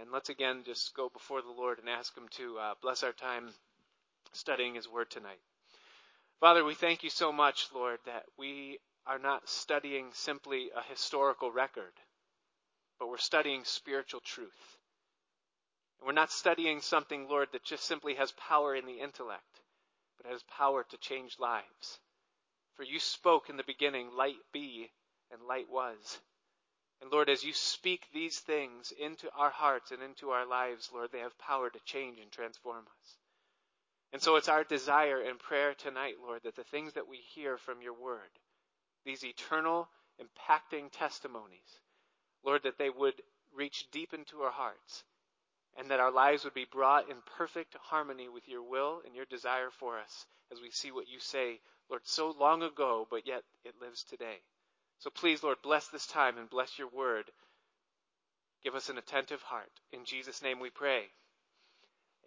And let's again just go before the Lord and ask Him to uh, bless our time studying His Word tonight. Father, we thank you so much, Lord, that we are not studying simply a historical record, but we're studying spiritual truth. And we're not studying something, Lord, that just simply has power in the intellect, but has power to change lives. For you spoke in the beginning, light be, and light was. And Lord, as you speak these things into our hearts and into our lives, Lord, they have power to change and transform us. And so it's our desire and prayer tonight, Lord, that the things that we hear from your word, these eternal, impacting testimonies, Lord, that they would reach deep into our hearts and that our lives would be brought in perfect harmony with your will and your desire for us as we see what you say, Lord, so long ago, but yet it lives today. So please, Lord, bless this time and bless your word. Give us an attentive heart. In Jesus' name we pray.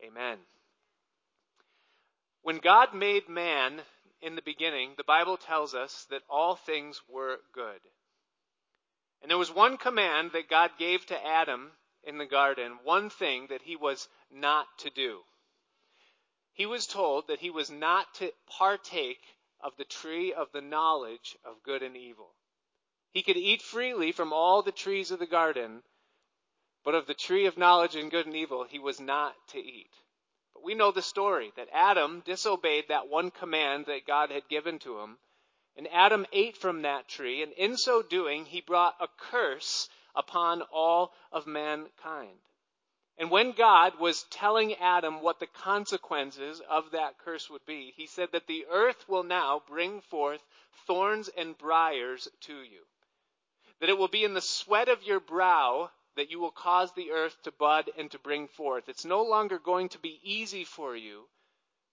Amen. When God made man in the beginning, the Bible tells us that all things were good. And there was one command that God gave to Adam in the garden, one thing that he was not to do. He was told that he was not to partake of the tree of the knowledge of good and evil. He could eat freely from all the trees of the garden, but of the tree of knowledge and good and evil he was not to eat. But we know the story that Adam disobeyed that one command that God had given to him, and Adam ate from that tree, and in so doing he brought a curse upon all of mankind. And when God was telling Adam what the consequences of that curse would be, he said that the earth will now bring forth thorns and briars to you. That it will be in the sweat of your brow that you will cause the earth to bud and to bring forth. It's no longer going to be easy for you,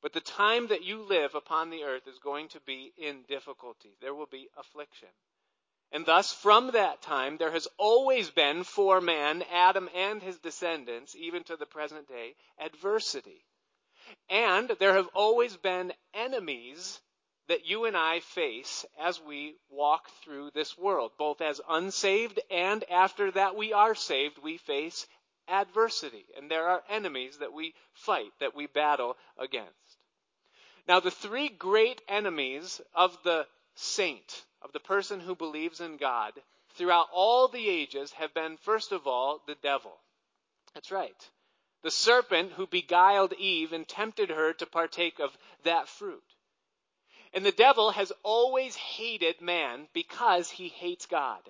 but the time that you live upon the earth is going to be in difficulty. There will be affliction. And thus, from that time, there has always been for man, Adam and his descendants, even to the present day, adversity. And there have always been enemies that you and I face as we walk through this world. Both as unsaved and after that we are saved, we face adversity. And there are enemies that we fight, that we battle against. Now, the three great enemies of the saint, of the person who believes in God throughout all the ages have been, first of all, the devil. That's right. The serpent who beguiled Eve and tempted her to partake of that fruit. And the devil has always hated man because he hates God.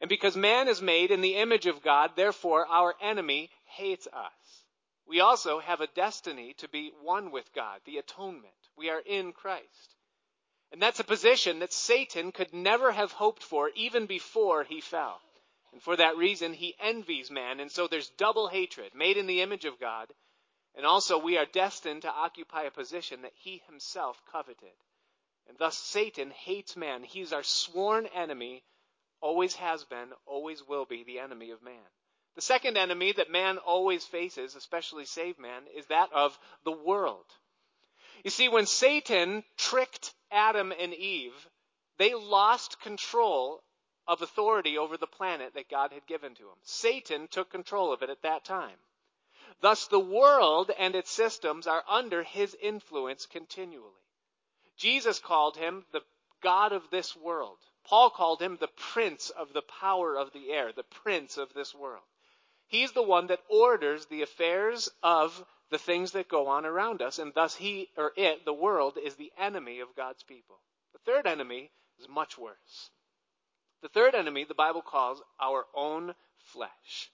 And because man is made in the image of God, therefore our enemy hates us. We also have a destiny to be one with God, the atonement. We are in Christ. And that's a position that Satan could never have hoped for even before he fell. And for that reason, he envies man. And so there's double hatred, made in the image of God. And also, we are destined to occupy a position that he himself coveted. And thus, Satan hates man. He's our sworn enemy, always has been, always will be the enemy of man. The second enemy that man always faces, especially saved man, is that of the world. You see, when Satan tricked Adam and Eve, they lost control of authority over the planet that God had given to them. Satan took control of it at that time. Thus, the world and its systems are under his influence continually. Jesus called him the God of this world. Paul called him the prince of the power of the air, the prince of this world. He's the one that orders the affairs of the things that go on around us, and thus he or it, the world, is the enemy of God's people. The third enemy is much worse. The third enemy the Bible calls our own flesh.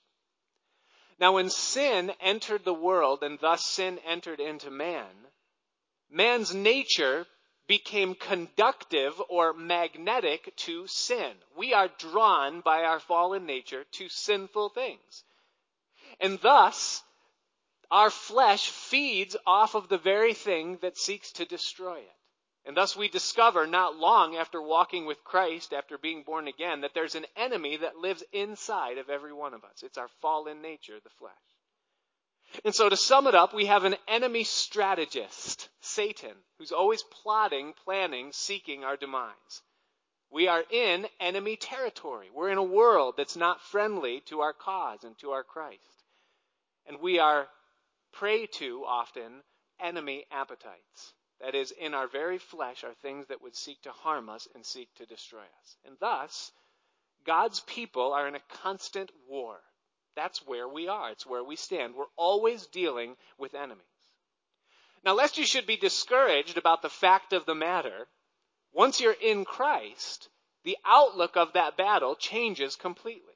Now, when sin entered the world and thus sin entered into man, man's nature became conductive or magnetic to sin. We are drawn by our fallen nature to sinful things. And thus, our flesh feeds off of the very thing that seeks to destroy it. And thus we discover not long after walking with Christ, after being born again, that there's an enemy that lives inside of every one of us. It's our fallen nature, the flesh. And so to sum it up, we have an enemy strategist, Satan, who's always plotting, planning, seeking our demise. We are in enemy territory. We're in a world that's not friendly to our cause and to our Christ. And we are prey to often enemy appetites. That is, in our very flesh are things that would seek to harm us and seek to destroy us. And thus, God's people are in a constant war. That's where we are. It's where we stand. We're always dealing with enemies. Now, lest you should be discouraged about the fact of the matter, once you're in Christ, the outlook of that battle changes completely.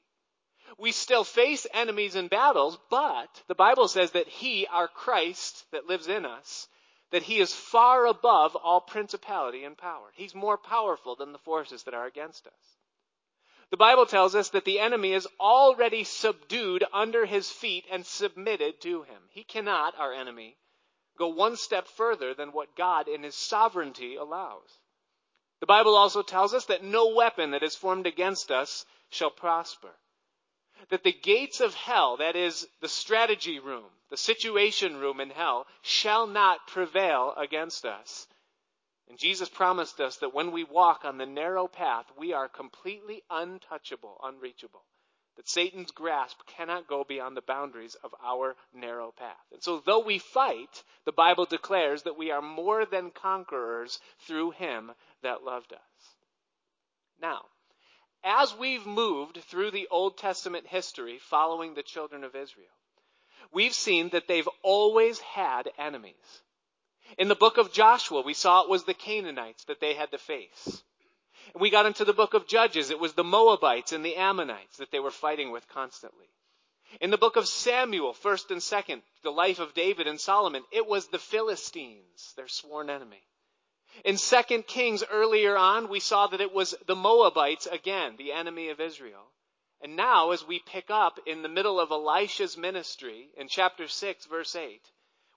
We still face enemies in battles, but the Bible says that He, our Christ that lives in us, that He is far above all principality and power. He's more powerful than the forces that are against us. The Bible tells us that the enemy is already subdued under his feet and submitted to him. He cannot, our enemy, go one step further than what God in his sovereignty allows. The Bible also tells us that no weapon that is formed against us shall prosper. That the gates of hell, that is the strategy room, the situation room in hell, shall not prevail against us. And Jesus promised us that when we walk on the narrow path, we are completely untouchable, unreachable. That Satan's grasp cannot go beyond the boundaries of our narrow path. And so, though we fight, the Bible declares that we are more than conquerors through him that loved us. Now, as we've moved through the Old Testament history following the children of Israel, we've seen that they've always had enemies. In the book of Joshua, we saw it was the Canaanites that they had to face. We got into the book of Judges, it was the Moabites and the Ammonites that they were fighting with constantly. In the book of Samuel, 1st and 2nd, the life of David and Solomon, it was the Philistines, their sworn enemy. In 2 Kings earlier on, we saw that it was the Moabites again, the enemy of Israel. And now, as we pick up in the middle of Elisha's ministry in chapter 6, verse 8,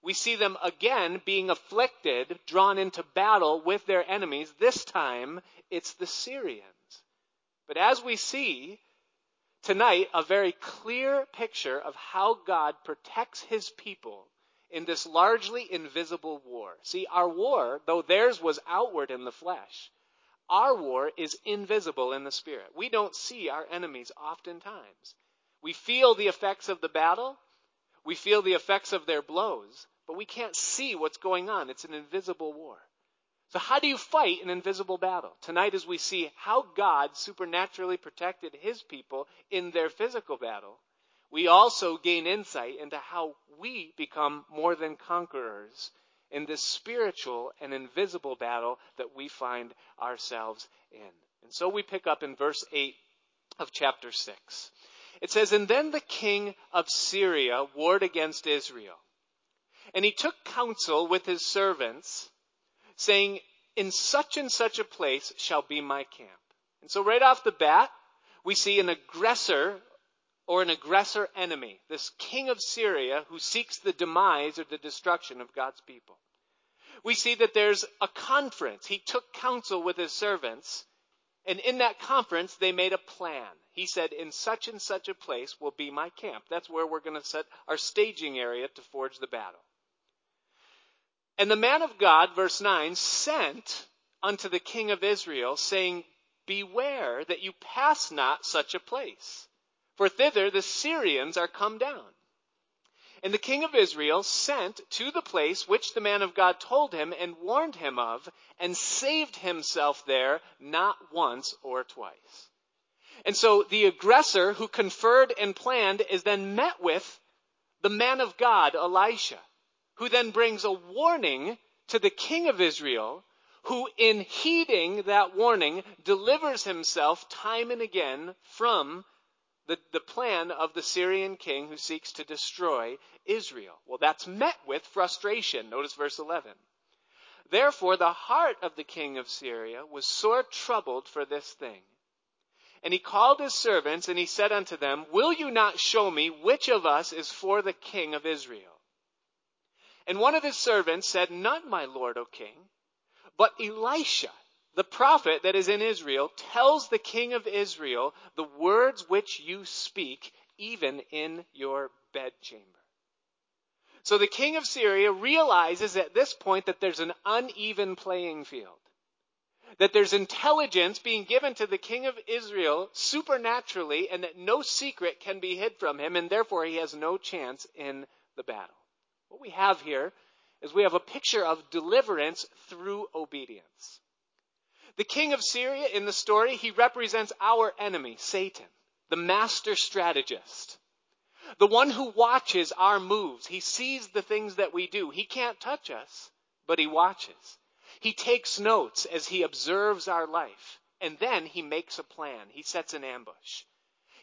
we see them again being afflicted, drawn into battle with their enemies. This time, it's the Syrians. But as we see tonight, a very clear picture of how God protects his people in this largely invisible war. See, our war, though theirs was outward in the flesh, our war is invisible in the spirit. We don't see our enemies oftentimes. We feel the effects of the battle. We feel the effects of their blows, but we can't see what's going on. It's an invisible war. So how do you fight an invisible battle? Tonight as we see how God supernaturally protected his people in their physical battle, we also gain insight into how we become more than conquerors in this spiritual and invisible battle that we find ourselves in. And so we pick up in verse 8 of chapter 6. It says, And then the king of Syria warred against Israel. And he took counsel with his servants, saying, In such and such a place shall be my camp. And so right off the bat, we see an aggressor or an aggressor enemy, this king of Syria who seeks the demise or the destruction of God's people. We see that there's a conference. He took counsel with his servants, and in that conference, they made a plan. He said, In such and such a place will be my camp. That's where we're going to set our staging area to forge the battle. And the man of God, verse 9, sent unto the king of Israel, saying, Beware that you pass not such a place, for thither the Syrians are come down. And the king of Israel sent to the place which the man of God told him and warned him of, and saved himself there not once or twice. And so the aggressor who conferred and planned is then met with the man of God, Elisha who then brings a warning to the king of Israel, who in heeding that warning delivers himself time and again from the, the plan of the Syrian king who seeks to destroy Israel. Well, that's met with frustration. Notice verse 11. Therefore, the heart of the king of Syria was sore troubled for this thing. And he called his servants and he said unto them, Will you not show me which of us is for the king of Israel? And one of his servants said, Not my lord, O king, but Elisha, the prophet that is in Israel, tells the king of Israel the words which you speak, even in your bedchamber. So the king of Syria realizes at this point that there's an uneven playing field. that there's intelligence being given to the king of Israel supernaturally, and that no secret can be hid from him, and therefore he has no chance in the battle. What we have here is we have a picture of deliverance through obedience. The king of Syria in the story, he represents our enemy, Satan, the master strategist. The one who watches our moves. He sees the things that we do. He can't touch us, but he watches. He takes notes as he observes our life. And then he makes a plan. He sets an ambush.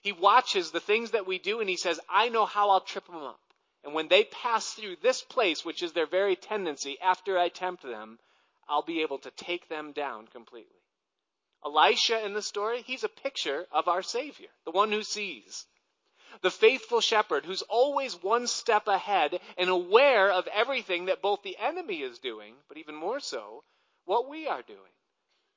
He watches the things that we do and he says, I know how I'll trip them up. And when they pass through this place, which is their very tendency, after I tempt them, I'll be able to take them down completely. Elisha in the story, he's a picture of our Savior, the one who sees. The faithful shepherd who's always one step ahead and aware of everything that both the enemy is doing, but even more so, what we are doing.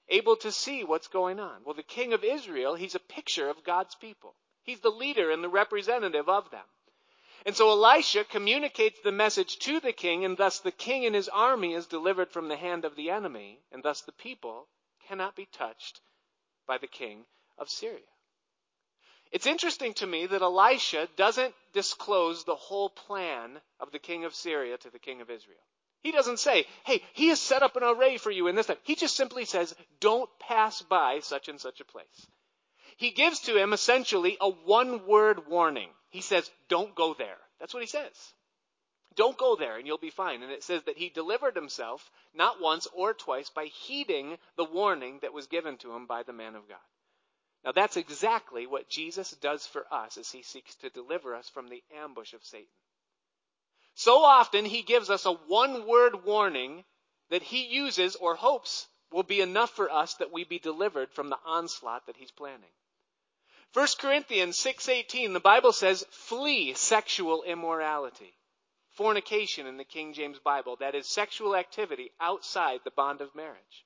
Able to see what's going on. Well, the king of Israel, he's a picture of God's people. He's the leader and the representative of them. And so Elisha communicates the message to the king, and thus the king and his army is delivered from the hand of the enemy, and thus the people cannot be touched by the king of Syria. It's interesting to me that Elisha doesn't disclose the whole plan of the king of Syria to the king of Israel. He doesn't say, hey, he has set up an array for you in this time. He just simply says, don't pass by such and such a place. He gives to him essentially a one word warning. He says, don't go there. That's what he says. Don't go there and you'll be fine. And it says that he delivered himself not once or twice by heeding the warning that was given to him by the man of God. Now that's exactly what Jesus does for us as he seeks to deliver us from the ambush of Satan. So often he gives us a one word warning that he uses or hopes will be enough for us that we be delivered from the onslaught that he's planning. 1 Corinthians 6:18 the Bible says flee sexual immorality. Fornication in the King James Bible that is sexual activity outside the bond of marriage.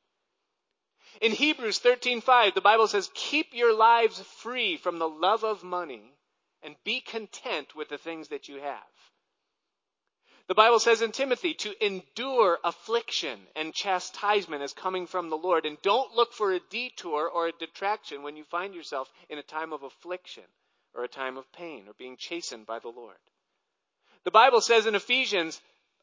In Hebrews 13:5 the Bible says keep your lives free from the love of money and be content with the things that you have. The Bible says in Timothy to endure affliction and chastisement as coming from the Lord. And don't look for a detour or a detraction when you find yourself in a time of affliction or a time of pain or being chastened by the Lord. The Bible says in Ephesians,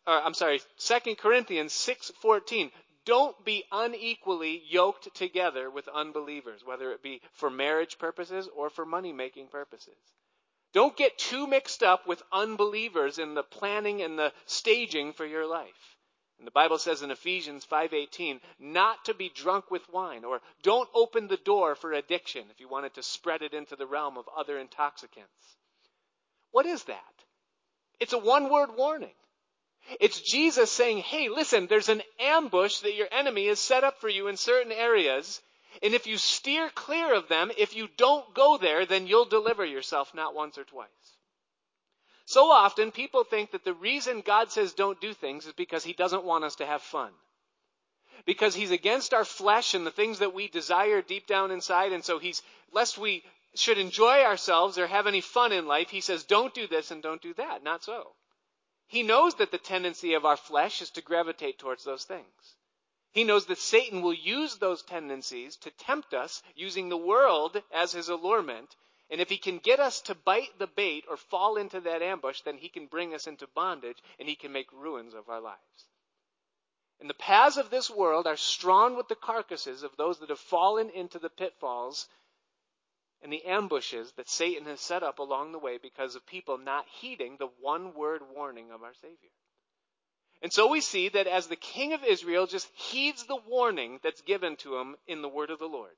or I'm sorry, 2 Corinthians 6:14, don't be unequally yoked together with unbelievers, whether it be for marriage purposes or for money making purposes. Don't get too mixed up with unbelievers in the planning and the staging for your life. And the Bible says in Ephesians 5:18, not to be drunk with wine or don't open the door for addiction if you wanted to spread it into the realm of other intoxicants. What is that? It's a one-word warning. It's Jesus saying, "Hey, listen, there's an ambush that your enemy has set up for you in certain areas and if you steer clear of them, if you don't go there, then you'll deliver yourself not once or twice. So often people think that the reason God says don't do things is because he doesn't want us to have fun. Because he's against our flesh and the things that we desire deep down inside, and so he's, lest we should enjoy ourselves or have any fun in life, he says don't do this and don't do that. Not so. He knows that the tendency of our flesh is to gravitate towards those things. He knows that Satan will use those tendencies to tempt us using the world as his allurement. And if he can get us to bite the bait or fall into that ambush, then he can bring us into bondage and he can make ruins of our lives. And the paths of this world are strewn with the carcasses of those that have fallen into the pitfalls and the ambushes that Satan has set up along the way because of people not heeding the one word warning of our Savior. And so we see that as the king of Israel just heeds the warning that's given to him in the word of the Lord,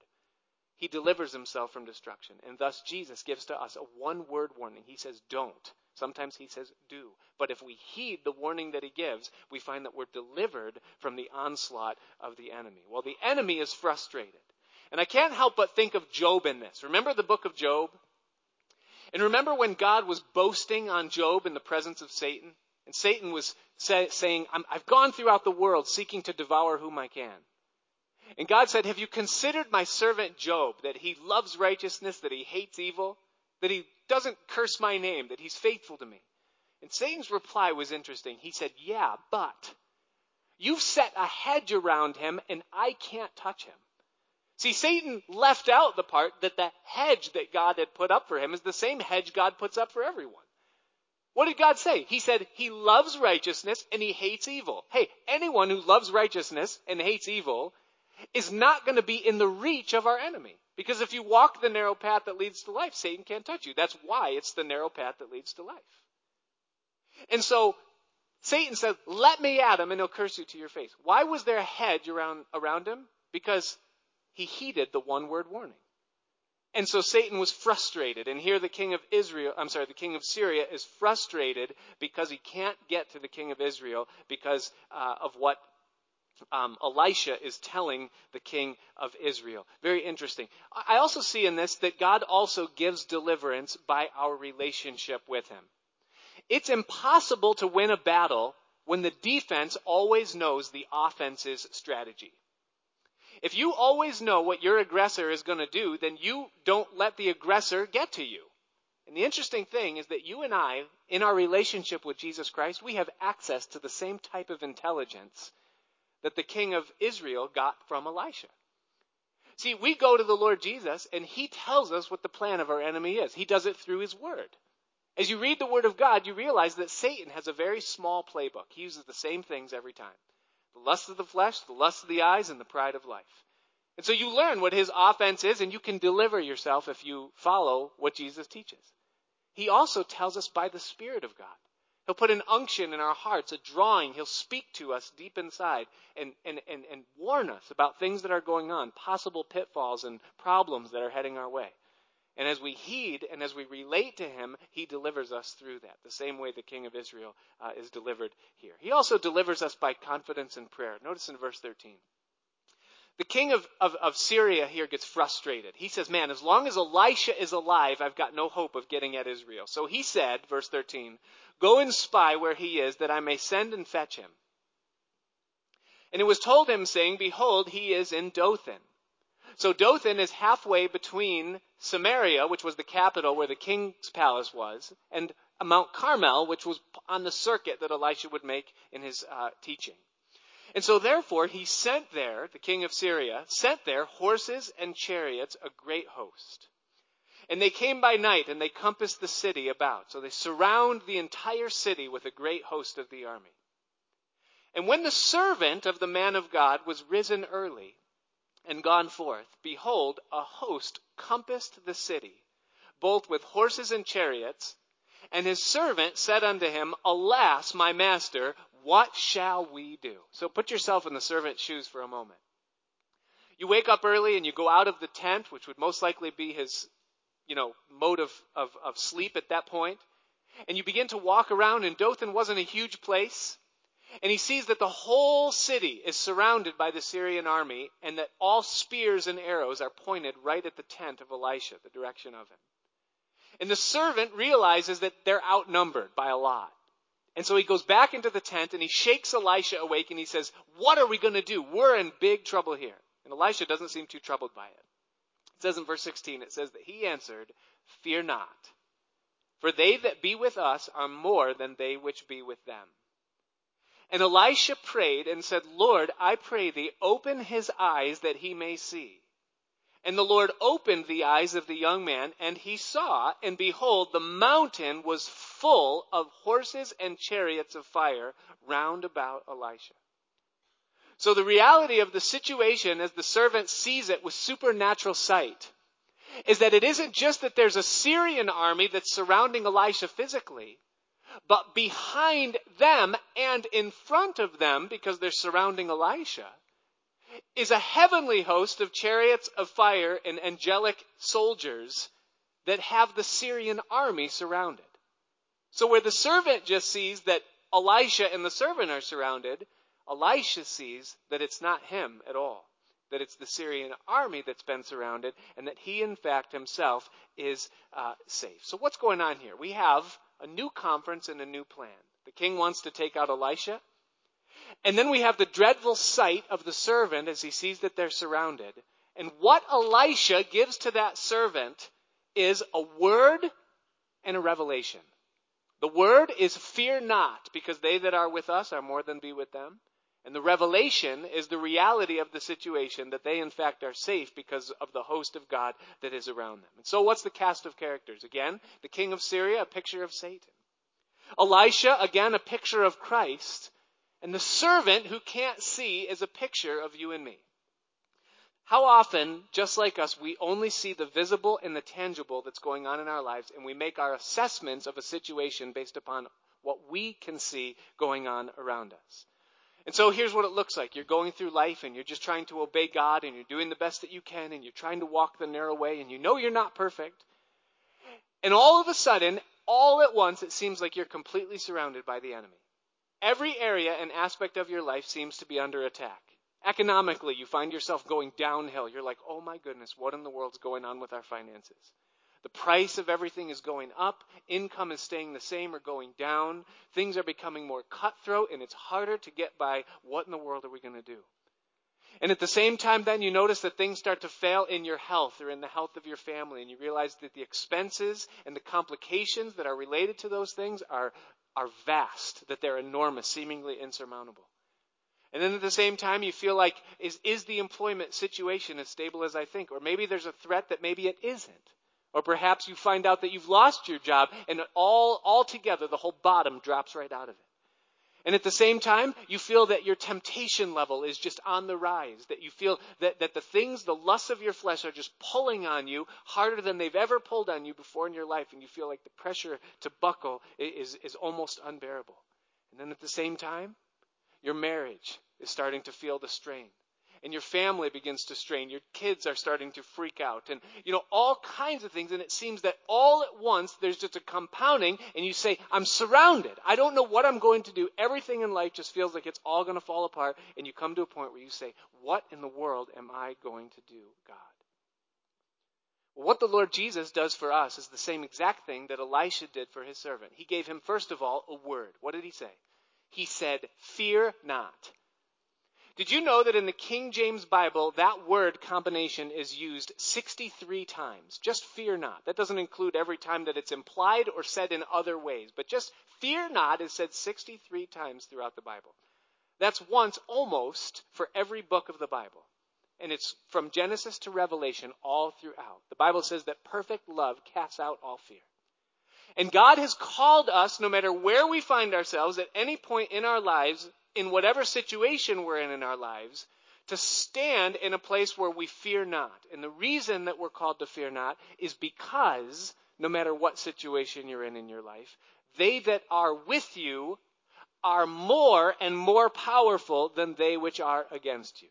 he delivers himself from destruction. And thus Jesus gives to us a one word warning. He says, don't. Sometimes he says, do. But if we heed the warning that he gives, we find that we're delivered from the onslaught of the enemy. Well, the enemy is frustrated. And I can't help but think of Job in this. Remember the book of Job? And remember when God was boasting on Job in the presence of Satan? And Satan was say, saying, I've gone throughout the world seeking to devour whom I can. And God said, Have you considered my servant Job, that he loves righteousness, that he hates evil, that he doesn't curse my name, that he's faithful to me? And Satan's reply was interesting. He said, Yeah, but you've set a hedge around him and I can't touch him. See, Satan left out the part that the hedge that God had put up for him is the same hedge God puts up for everyone. What did God say? He said he loves righteousness and he hates evil. Hey, anyone who loves righteousness and hates evil is not going to be in the reach of our enemy. Because if you walk the narrow path that leads to life, Satan can't touch you. That's why it's the narrow path that leads to life. And so Satan said, let me at him and he'll curse you to your face. Why was there a hedge around, around him? Because he heeded the one word warning. And so Satan was frustrated. And here the king of Israel, I'm sorry, the king of Syria is frustrated because he can't get to the king of Israel because uh, of what um, Elisha is telling the king of Israel. Very interesting. I also see in this that God also gives deliverance by our relationship with him. It's impossible to win a battle when the defense always knows the offense's strategy. If you always know what your aggressor is going to do, then you don't let the aggressor get to you. And the interesting thing is that you and I, in our relationship with Jesus Christ, we have access to the same type of intelligence that the king of Israel got from Elisha. See, we go to the Lord Jesus and he tells us what the plan of our enemy is. He does it through his word. As you read the word of God, you realize that Satan has a very small playbook. He uses the same things every time the lust of the flesh, the lust of the eyes, and the pride of life. And so you learn what his offense is, and you can deliver yourself if you follow what Jesus teaches. He also tells us by the Spirit of God. He'll put an unction in our hearts, a drawing. He'll speak to us deep inside and, and, and, and warn us about things that are going on, possible pitfalls and problems that are heading our way. And as we heed and as we relate to him, he delivers us through that, the same way the king of Israel uh, is delivered here. He also delivers us by confidence in prayer. Notice in verse 13. The king of, of, of Syria here gets frustrated. He says, Man, as long as Elisha is alive, I've got no hope of getting at Israel. So he said, verse 13, Go and spy where he is, that I may send and fetch him. And it was told him, saying, Behold, he is in Dothan. So Dothan is halfway between Samaria, which was the capital where the king's palace was, and Mount Carmel, which was on the circuit that Elisha would make in his uh, teaching. And so therefore he sent there, the king of Syria, sent there horses and chariots, a great host. And they came by night and they compassed the city about. So they surround the entire city with a great host of the army. And when the servant of the man of God was risen early, and gone forth, behold, a host compassed the city, both with horses and chariots. And his servant said unto him, Alas, my master, what shall we do? So put yourself in the servant's shoes for a moment. You wake up early and you go out of the tent, which would most likely be his, you know, mode of, of, of sleep at that point, and you begin to walk around, and Dothan wasn't a huge place. And he sees that the whole city is surrounded by the Syrian army and that all spears and arrows are pointed right at the tent of Elisha, the direction of him. And the servant realizes that they're outnumbered by a lot. And so he goes back into the tent and he shakes Elisha awake and he says, What are we going to do? We're in big trouble here. And Elisha doesn't seem too troubled by it. It says in verse 16, it says that he answered, Fear not, for they that be with us are more than they which be with them. And Elisha prayed and said, Lord, I pray thee, open his eyes that he may see. And the Lord opened the eyes of the young man, and he saw, and behold, the mountain was full of horses and chariots of fire round about Elisha. So the reality of the situation as the servant sees it with supernatural sight is that it isn't just that there's a Syrian army that's surrounding Elisha physically, but behind them and in front of them, because they're surrounding Elisha, is a heavenly host of chariots of fire and angelic soldiers that have the Syrian army surrounded. So where the servant just sees that Elisha and the servant are surrounded, Elisha sees that it's not him at all. That it's the Syrian army that's been surrounded, and that he, in fact, himself is uh, safe. So, what's going on here? We have a new conference and a new plan. The king wants to take out Elisha. And then we have the dreadful sight of the servant as he sees that they're surrounded. And what Elisha gives to that servant is a word and a revelation. The word is fear not, because they that are with us are more than be with them. And the revelation is the reality of the situation that they in fact are safe because of the host of God that is around them. And so what's the cast of characters? Again, the king of Syria, a picture of Satan. Elisha, again, a picture of Christ. And the servant who can't see is a picture of you and me. How often, just like us, we only see the visible and the tangible that's going on in our lives, and we make our assessments of a situation based upon what we can see going on around us. And so here's what it looks like. You're going through life and you're just trying to obey God and you're doing the best that you can and you're trying to walk the narrow way and you know you're not perfect. And all of a sudden, all at once, it seems like you're completely surrounded by the enemy. Every area and aspect of your life seems to be under attack. Economically, you find yourself going downhill. You're like, oh my goodness, what in the world's going on with our finances? The price of everything is going up. Income is staying the same or going down. Things are becoming more cutthroat and it's harder to get by. What in the world are we going to do? And at the same time, then you notice that things start to fail in your health or in the health of your family, and you realize that the expenses and the complications that are related to those things are, are vast, that they're enormous, seemingly insurmountable. And then at the same time, you feel like, is, is the employment situation as stable as I think? Or maybe there's a threat that maybe it isn't. Or perhaps you find out that you've lost your job and all, altogether the whole bottom drops right out of it. And at the same time, you feel that your temptation level is just on the rise, that you feel that, that the things, the lusts of your flesh are just pulling on you harder than they've ever pulled on you before in your life, and you feel like the pressure to buckle is, is almost unbearable. And then at the same time, your marriage is starting to feel the strain and your family begins to strain. Your kids are starting to freak out and, you know, all kinds of things. And it seems that all at once there's just a compounding and you say, I'm surrounded. I don't know what I'm going to do. Everything in life just feels like it's all going to fall apart. And you come to a point where you say, what in the world am I going to do, God? What the Lord Jesus does for us is the same exact thing that Elisha did for his servant. He gave him, first of all, a word. What did he say? He said, Fear not. Did you know that in the King James Bible, that word combination is used 63 times? Just fear not. That doesn't include every time that it's implied or said in other ways, but just fear not is said 63 times throughout the Bible. That's once almost for every book of the Bible. And it's from Genesis to Revelation all throughout. The Bible says that perfect love casts out all fear. And God has called us, no matter where we find ourselves at any point in our lives, in whatever situation we're in in our lives, to stand in a place where we fear not. And the reason that we're called to fear not is because no matter what situation you're in in your life, they that are with you are more and more powerful than they which are against you.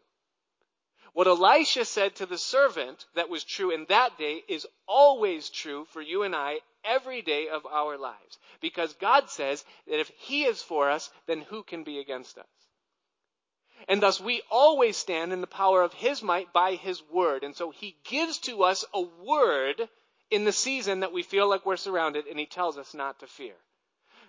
What Elisha said to the servant that was true in that day is always true for you and I every day of our lives. Because God says that if He is for us, then who can be against us? And thus we always stand in the power of His might by His word. And so He gives to us a word in the season that we feel like we're surrounded and He tells us not to fear.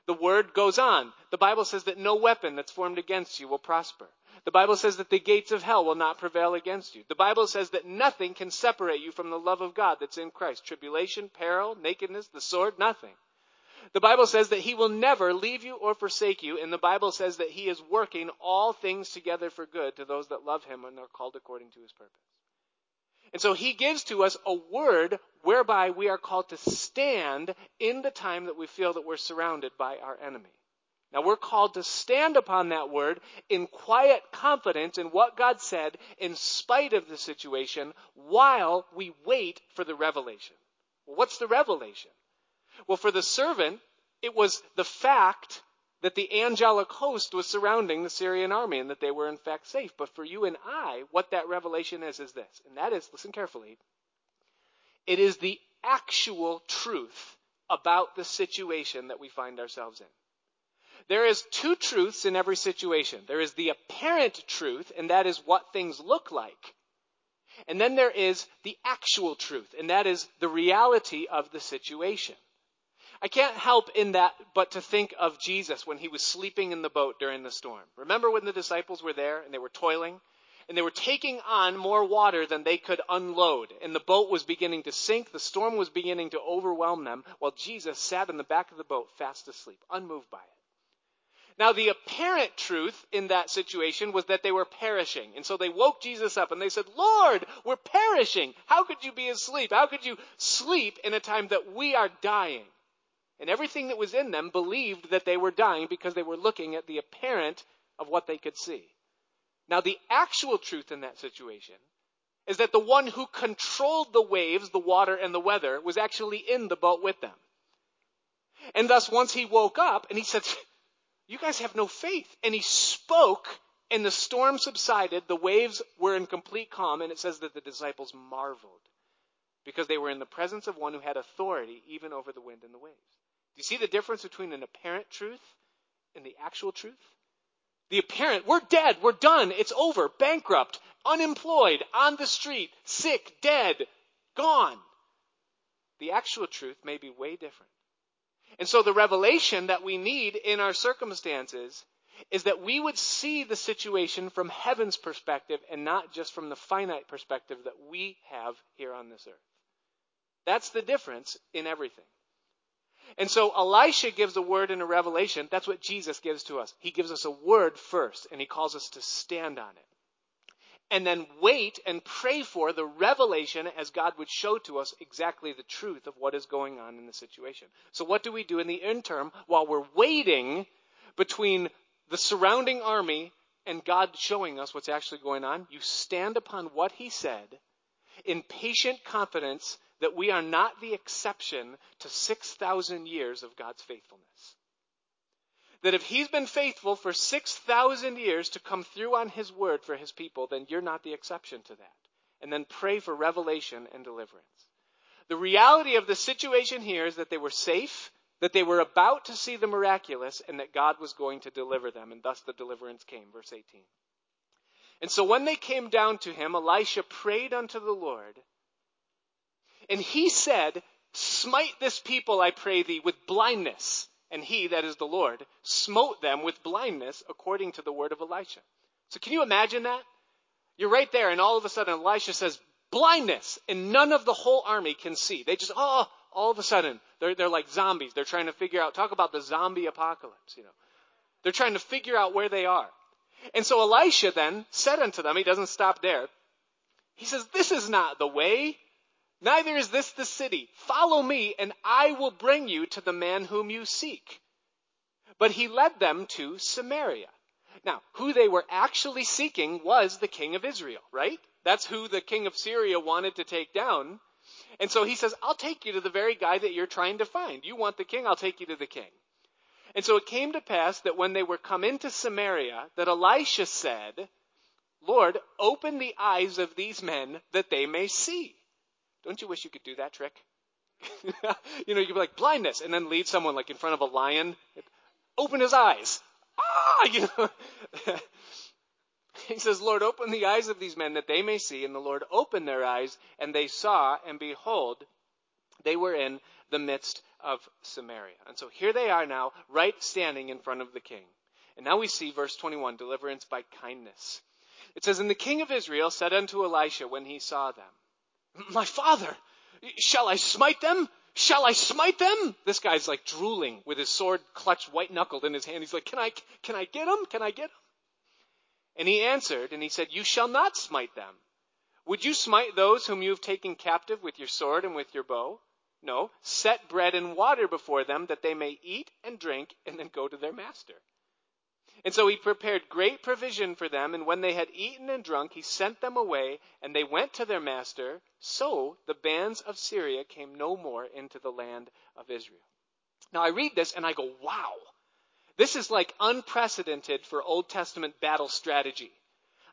The word goes on. The Bible says that no weapon that's formed against you will prosper. The Bible says that the gates of hell will not prevail against you. The Bible says that nothing can separate you from the love of God that's in Christ. Tribulation, peril, nakedness, the sword, nothing. The Bible says that He will never leave you or forsake you, and the Bible says that He is working all things together for good to those that love Him and are called according to His purpose. And so He gives to us a word whereby we are called to stand in the time that we feel that we're surrounded by our enemy. Now we're called to stand upon that word in quiet confidence in what God said in spite of the situation while we wait for the revelation. Well, what's the revelation? Well, for the servant, it was the fact that the angelic host was surrounding the Syrian army and that they were in fact safe. But for you and I, what that revelation is, is this. And that is, listen carefully, it is the actual truth about the situation that we find ourselves in. There is two truths in every situation. There is the apparent truth, and that is what things look like. And then there is the actual truth, and that is the reality of the situation. I can't help in that but to think of Jesus when he was sleeping in the boat during the storm. Remember when the disciples were there and they were toiling? And they were taking on more water than they could unload. And the boat was beginning to sink. The storm was beginning to overwhelm them while Jesus sat in the back of the boat fast asleep, unmoved by it. Now, the apparent truth in that situation was that they were perishing. And so they woke Jesus up and they said, Lord, we're perishing. How could you be asleep? How could you sleep in a time that we are dying? And everything that was in them believed that they were dying because they were looking at the apparent of what they could see. Now, the actual truth in that situation is that the one who controlled the waves, the water, and the weather was actually in the boat with them. And thus, once he woke up and he said, You guys have no faith. And he spoke, and the storm subsided. The waves were in complete calm, and it says that the disciples marveled because they were in the presence of one who had authority even over the wind and the waves. Do you see the difference between an apparent truth and the actual truth? The apparent, we're dead, we're done, it's over, bankrupt, unemployed, on the street, sick, dead, gone. The actual truth may be way different. And so the revelation that we need in our circumstances is that we would see the situation from heaven's perspective and not just from the finite perspective that we have here on this earth. That's the difference in everything. And so Elisha gives a word in a revelation. That's what Jesus gives to us. He gives us a word first, and he calls us to stand on it and then wait and pray for the revelation as God would show to us exactly the truth of what is going on in the situation. So what do we do in the interim while we're waiting between the surrounding army and God showing us what's actually going on? You stand upon what he said in patient confidence that we are not the exception to 6,000 years of God's faithfulness that if he's been faithful for 6,000 years to come through on his word for his people, then you're not the exception to that. And then pray for revelation and deliverance. The reality of the situation here is that they were safe, that they were about to see the miraculous, and that God was going to deliver them, and thus the deliverance came. Verse 18. And so when they came down to him, Elisha prayed unto the Lord, and he said, Smite this people, I pray thee, with blindness and he, that is the Lord, smote them with blindness according to the word of Elisha. So can you imagine that? You're right there, and all of a sudden Elisha says, blindness, and none of the whole army can see. They just, oh, all of a sudden, they're, they're like zombies. They're trying to figure out, talk about the zombie apocalypse, you know. They're trying to figure out where they are. And so Elisha then said unto them, he doesn't stop there. He says, this is not the way. Neither is this the city. Follow me, and I will bring you to the man whom you seek. But he led them to Samaria. Now, who they were actually seeking was the king of Israel, right? That's who the king of Syria wanted to take down. And so he says, I'll take you to the very guy that you're trying to find. You want the king? I'll take you to the king. And so it came to pass that when they were come into Samaria, that Elisha said, Lord, open the eyes of these men that they may see. Don't you wish you could do that trick? you know, you could be like blindness and then lead someone like in front of a lion. Open his eyes. Ah, you know. he says, Lord, open the eyes of these men that they may see. And the Lord opened their eyes and they saw and behold, they were in the midst of Samaria. And so here they are now, right standing in front of the king. And now we see verse 21, deliverance by kindness. It says, And the king of Israel said unto Elisha when he saw them, my father, shall I smite them? Shall I smite them? This guy's like drooling with his sword clutched white knuckled in his hand. He's like, can I, can I get him? Can I get him? And he answered and he said, you shall not smite them. Would you smite those whom you have taken captive with your sword and with your bow? No, set bread and water before them that they may eat and drink and then go to their master. And so he prepared great provision for them, and when they had eaten and drunk, he sent them away, and they went to their master. So the bands of Syria came no more into the land of Israel. Now I read this and I go, wow, this is like unprecedented for Old Testament battle strategy.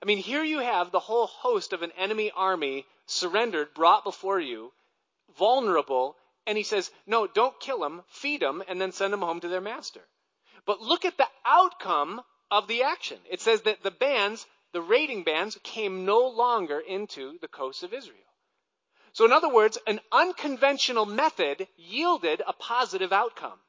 I mean, here you have the whole host of an enemy army surrendered, brought before you, vulnerable, and he says, no, don't kill them, feed them, and then send them home to their master. But look at the outcome of the action. It says that the bands, the raiding bands, came no longer into the coast of Israel. So in other words, an unconventional method yielded a positive outcome.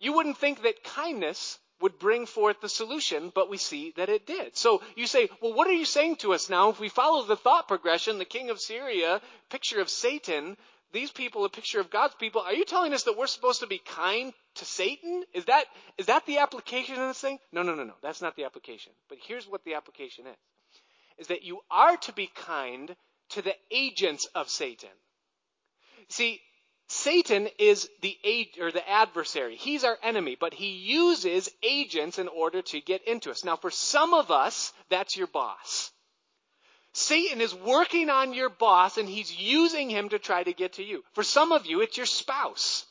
You wouldn't think that kindness would bring forth the solution, but we see that it did. So you say, well, what are you saying to us now? If we follow the thought progression, the king of Syria, picture of Satan, these people a picture of God's people. Are you telling us that we're supposed to be kind to Satan? Is that, is that the application of this thing? No, no, no, no. That's not the application. But here's what the application is. Is that you are to be kind to the agents of Satan. See, Satan is the or the adversary. He's our enemy, but he uses agents in order to get into us. Now, for some of us, that's your boss. Satan is working on your boss and he's using him to try to get to you. For some of you, it's your spouse.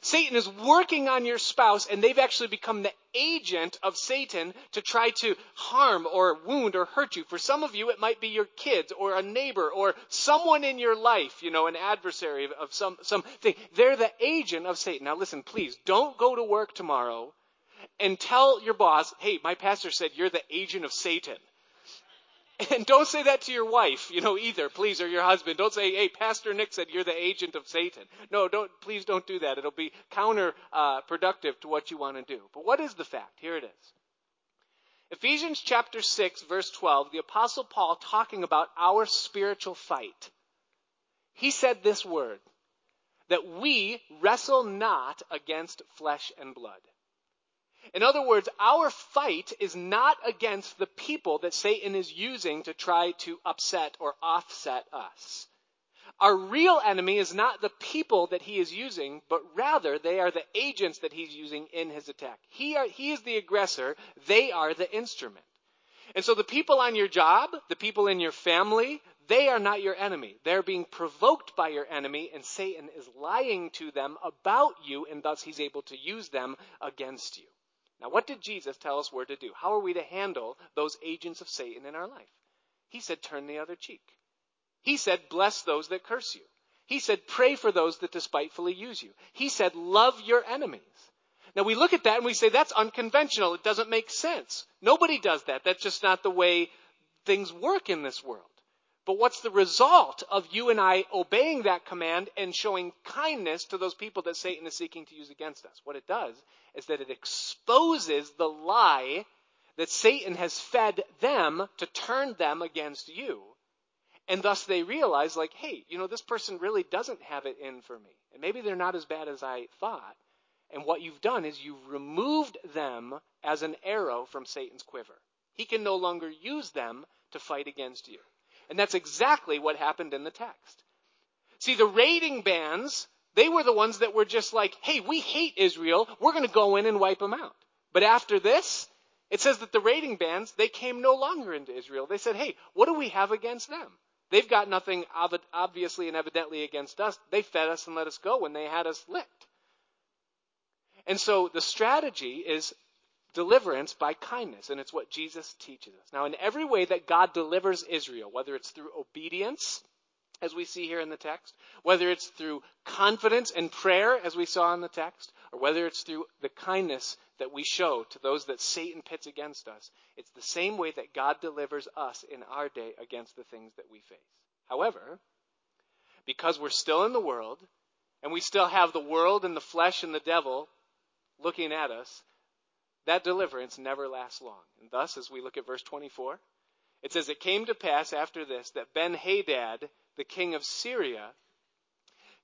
Satan is working on your spouse and they've actually become the agent of Satan to try to harm or wound or hurt you. For some of you, it might be your kids or a neighbor or someone in your life, you know, an adversary of some, something. They're the agent of Satan. Now listen, please don't go to work tomorrow and tell your boss, hey, my pastor said you're the agent of Satan. And don't say that to your wife, you know, either, please, or your husband. Don't say, hey, Pastor Nick said you're the agent of Satan. No, don't, please don't do that. It'll be counterproductive uh, to what you want to do. But what is the fact? Here it is. Ephesians chapter 6, verse 12, the apostle Paul talking about our spiritual fight. He said this word, that we wrestle not against flesh and blood in other words, our fight is not against the people that Satan is using to try to upset or offset us. Our real enemy is not the people that he is using, but rather they are the agents that he's using in his attack. He, are, he is the aggressor, they are the instrument. And so the people on your job, the people in your family, they are not your enemy. They're being provoked by your enemy, and Satan is lying to them about you, and thus he's able to use them against you. Now, what did Jesus tell us we're to do? How are we to handle those agents of Satan in our life? He said, turn the other cheek. He said, bless those that curse you. He said, pray for those that despitefully use you. He said, love your enemies. Now we look at that and we say, that's unconventional. It doesn't make sense. Nobody does that. That's just not the way things work in this world. But what's the result of you and I obeying that command and showing kindness to those people that Satan is seeking to use against us? What it does is that it exposes the lie that Satan has fed them to turn them against you. And thus they realize, like, hey, you know, this person really doesn't have it in for me. And maybe they're not as bad as I thought. And what you've done is you've removed them as an arrow from Satan's quiver. He can no longer use them to fight against you. And that's exactly what happened in the text. See, the raiding bands, they were the ones that were just like, hey, we hate Israel. We're going to go in and wipe them out. But after this, it says that the raiding bands, they came no longer into Israel. They said, hey, what do we have against them? They've got nothing obviously and evidently against us. They fed us and let us go when they had us licked. And so the strategy is deliverance by kindness, and it's what Jesus teaches us. Now, in every way that God delivers Israel, whether it's through obedience, as we see here in the text, whether it's through confidence and prayer, as we saw in the text, or whether it's through the kindness that we show to those that Satan pits against us, it's the same way that God delivers us in our day against the things that we face. However, because we're still in the world, and we still have the world and the flesh and the devil looking at us, that deliverance never lasts long. And thus, as we look at verse 24, it says, It came to pass after this that Ben Hadad, the king of Syria,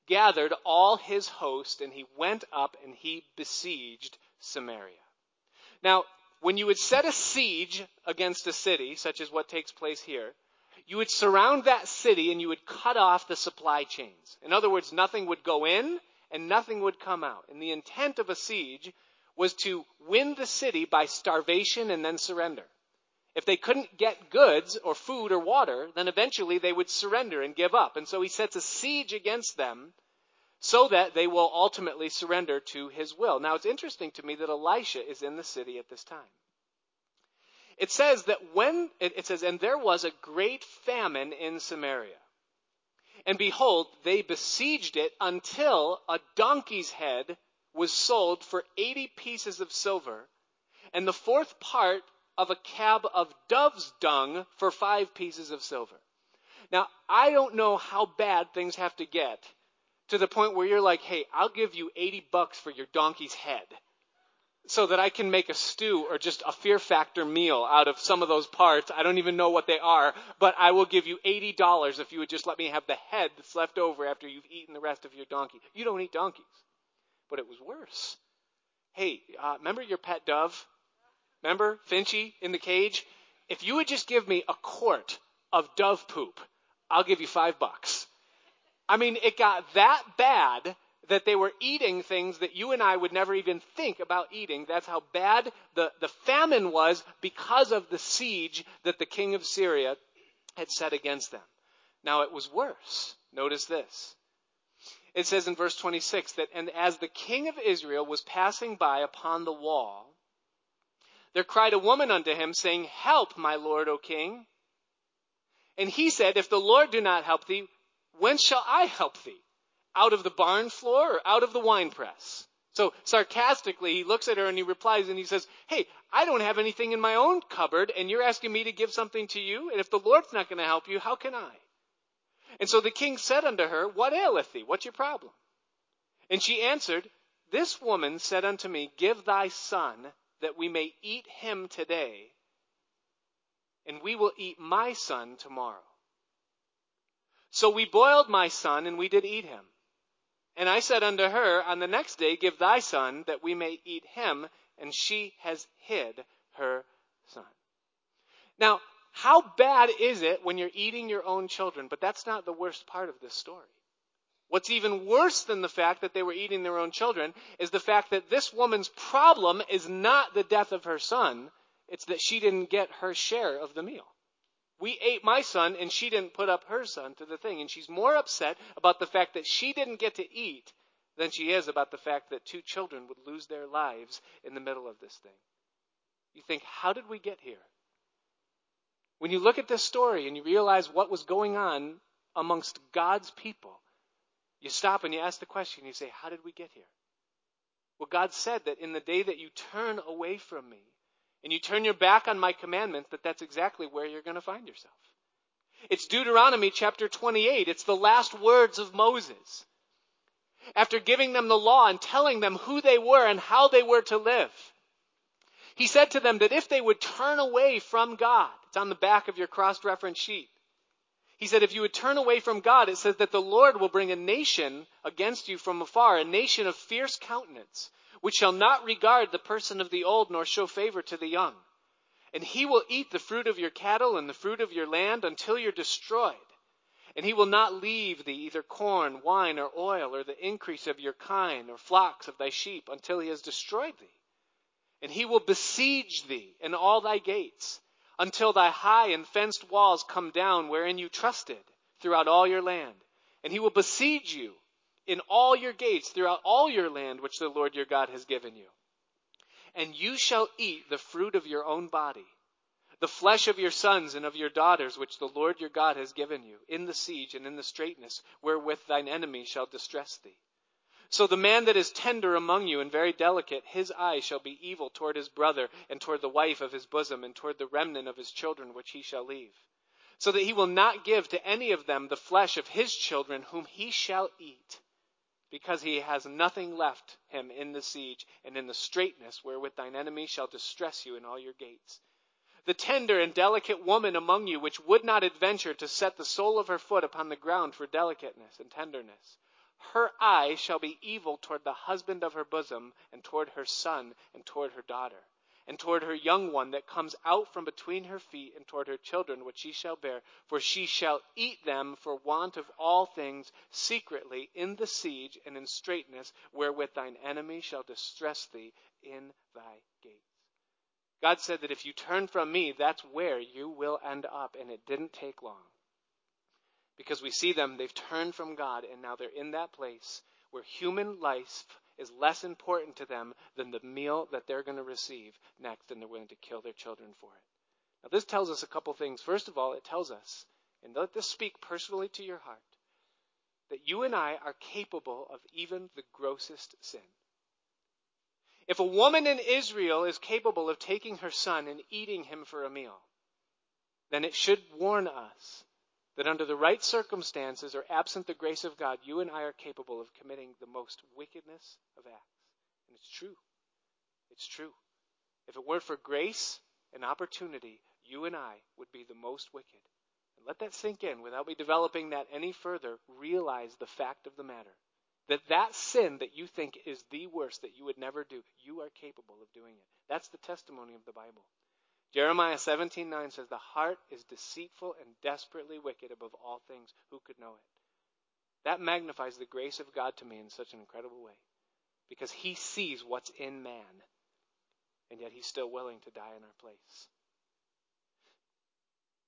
gathered all his host, and he went up and he besieged Samaria. Now, when you would set a siege against a city, such as what takes place here, you would surround that city and you would cut off the supply chains. In other words, nothing would go in and nothing would come out. And the intent of a siege was to win the city by starvation and then surrender. If they couldn't get goods or food or water, then eventually they would surrender and give up. And so he sets a siege against them so that they will ultimately surrender to his will. Now it's interesting to me that Elisha is in the city at this time. It says that when, it says, and there was a great famine in Samaria. And behold, they besieged it until a donkey's head was sold for 80 pieces of silver, and the fourth part of a cab of dove's dung for five pieces of silver. Now, I don't know how bad things have to get to the point where you're like, hey, I'll give you 80 bucks for your donkey's head. so that I can make a stew or just a fear factor meal out of some of those parts. I don't even know what they are, but I will give you $80 if you would just let me have the head that's left over after you've eaten the rest of your donkey. You don't eat donkeys. But it was worse. Hey, uh, remember your pet dove? Remember Finchy in the cage? If you would just give me a quart of dove poop, I'll give you five bucks. I mean, it got that bad that they were eating things that you and I would never even think about eating. That's how bad the, the famine was because of the siege that the king of Syria had set against them. Now it was worse. Notice this. It says in verse 26 that, and as the king of Israel was passing by upon the wall, there cried a woman unto him, saying, Help, my lord, O king. And he said, If the Lord do not help thee, whence shall I help thee? Out of the barn floor or out of the winepress? So sarcastically, he looks at her and he replies and he says, Hey, I don't have anything in my own cupboard and you're asking me to give something to you? And if the Lord's not going to help you, how can I? And so the king said unto her, What aileth thee? What's your problem? And she answered, This woman said unto me, Give thy son that we may eat him today, and we will eat my son tomorrow. So we boiled my son, and we did eat him. And I said unto her, On the next day, give thy son, that we may eat him, and she has hid her son. Now, how bad is it when you're eating your own children? But that's not the worst part of this story. What's even worse than the fact that they were eating their own children is the fact that this woman's problem is not the death of her son, it's that she didn't get her share of the meal. We ate my son and she didn't put up her son to the thing. And she's more upset about the fact that she didn't get to eat than she is about the fact that two children would lose their lives in the middle of this thing. You think, how did we get here? When you look at this story and you realize what was going on amongst God's people, you stop and you ask the question, you say, How did we get here? Well, God said that in the day that you turn away from me and you turn your back on my commandments, that that's exactly where you're going to find yourself. It's Deuteronomy chapter 28. It's the last words of Moses. After giving them the law and telling them who they were and how they were to live, he said to them that if they would turn away from God, it's on the back of your cross reference sheet, he said, if you would turn away from God, it says that the Lord will bring a nation against you from afar, a nation of fierce countenance, which shall not regard the person of the old nor show favor to the young. And he will eat the fruit of your cattle and the fruit of your land until you're destroyed. And he will not leave thee either corn, wine, or oil, or the increase of your kine, or flocks of thy sheep, until he has destroyed thee. And he will besiege thee in all thy gates until thy high and fenced walls come down wherein you trusted throughout all your land. And he will besiege you in all your gates throughout all your land which the Lord your God has given you. And you shall eat the fruit of your own body, the flesh of your sons and of your daughters which the Lord your God has given you, in the siege and in the straitness wherewith thine enemy shall distress thee. So the man that is tender among you and very delicate, his eye shall be evil toward his brother, and toward the wife of his bosom, and toward the remnant of his children which he shall leave. So that he will not give to any of them the flesh of his children whom he shall eat, because he has nothing left him in the siege, and in the straitness wherewith thine enemy shall distress you in all your gates. The tender and delicate woman among you which would not adventure to set the sole of her foot upon the ground for delicateness and tenderness her eye shall be evil toward the husband of her bosom, and toward her son, and toward her daughter, and toward her young one that comes out from between her feet, and toward her children which she shall bear. For she shall eat them for want of all things secretly in the siege and in straitness, wherewith thine enemy shall distress thee in thy gates. God said that if you turn from me, that's where you will end up, and it didn't take long. Because we see them, they've turned from God, and now they're in that place where human life is less important to them than the meal that they're going to receive next, and they're willing to kill their children for it. Now, this tells us a couple things. First of all, it tells us, and let this speak personally to your heart, that you and I are capable of even the grossest sin. If a woman in Israel is capable of taking her son and eating him for a meal, then it should warn us that under the right circumstances or absent the grace of God, you and I are capable of committing the most wickedness of acts. And it's true. It's true. If it weren't for grace and opportunity, you and I would be the most wicked. And let that sink in without me developing that any further. Realize the fact of the matter. That that sin that you think is the worst that you would never do, you are capable of doing it. That's the testimony of the Bible. Jeremiah 17:9 says the heart is deceitful and desperately wicked above all things. Who could know it? That magnifies the grace of God to me in such an incredible way because he sees what's in man and yet he's still willing to die in our place.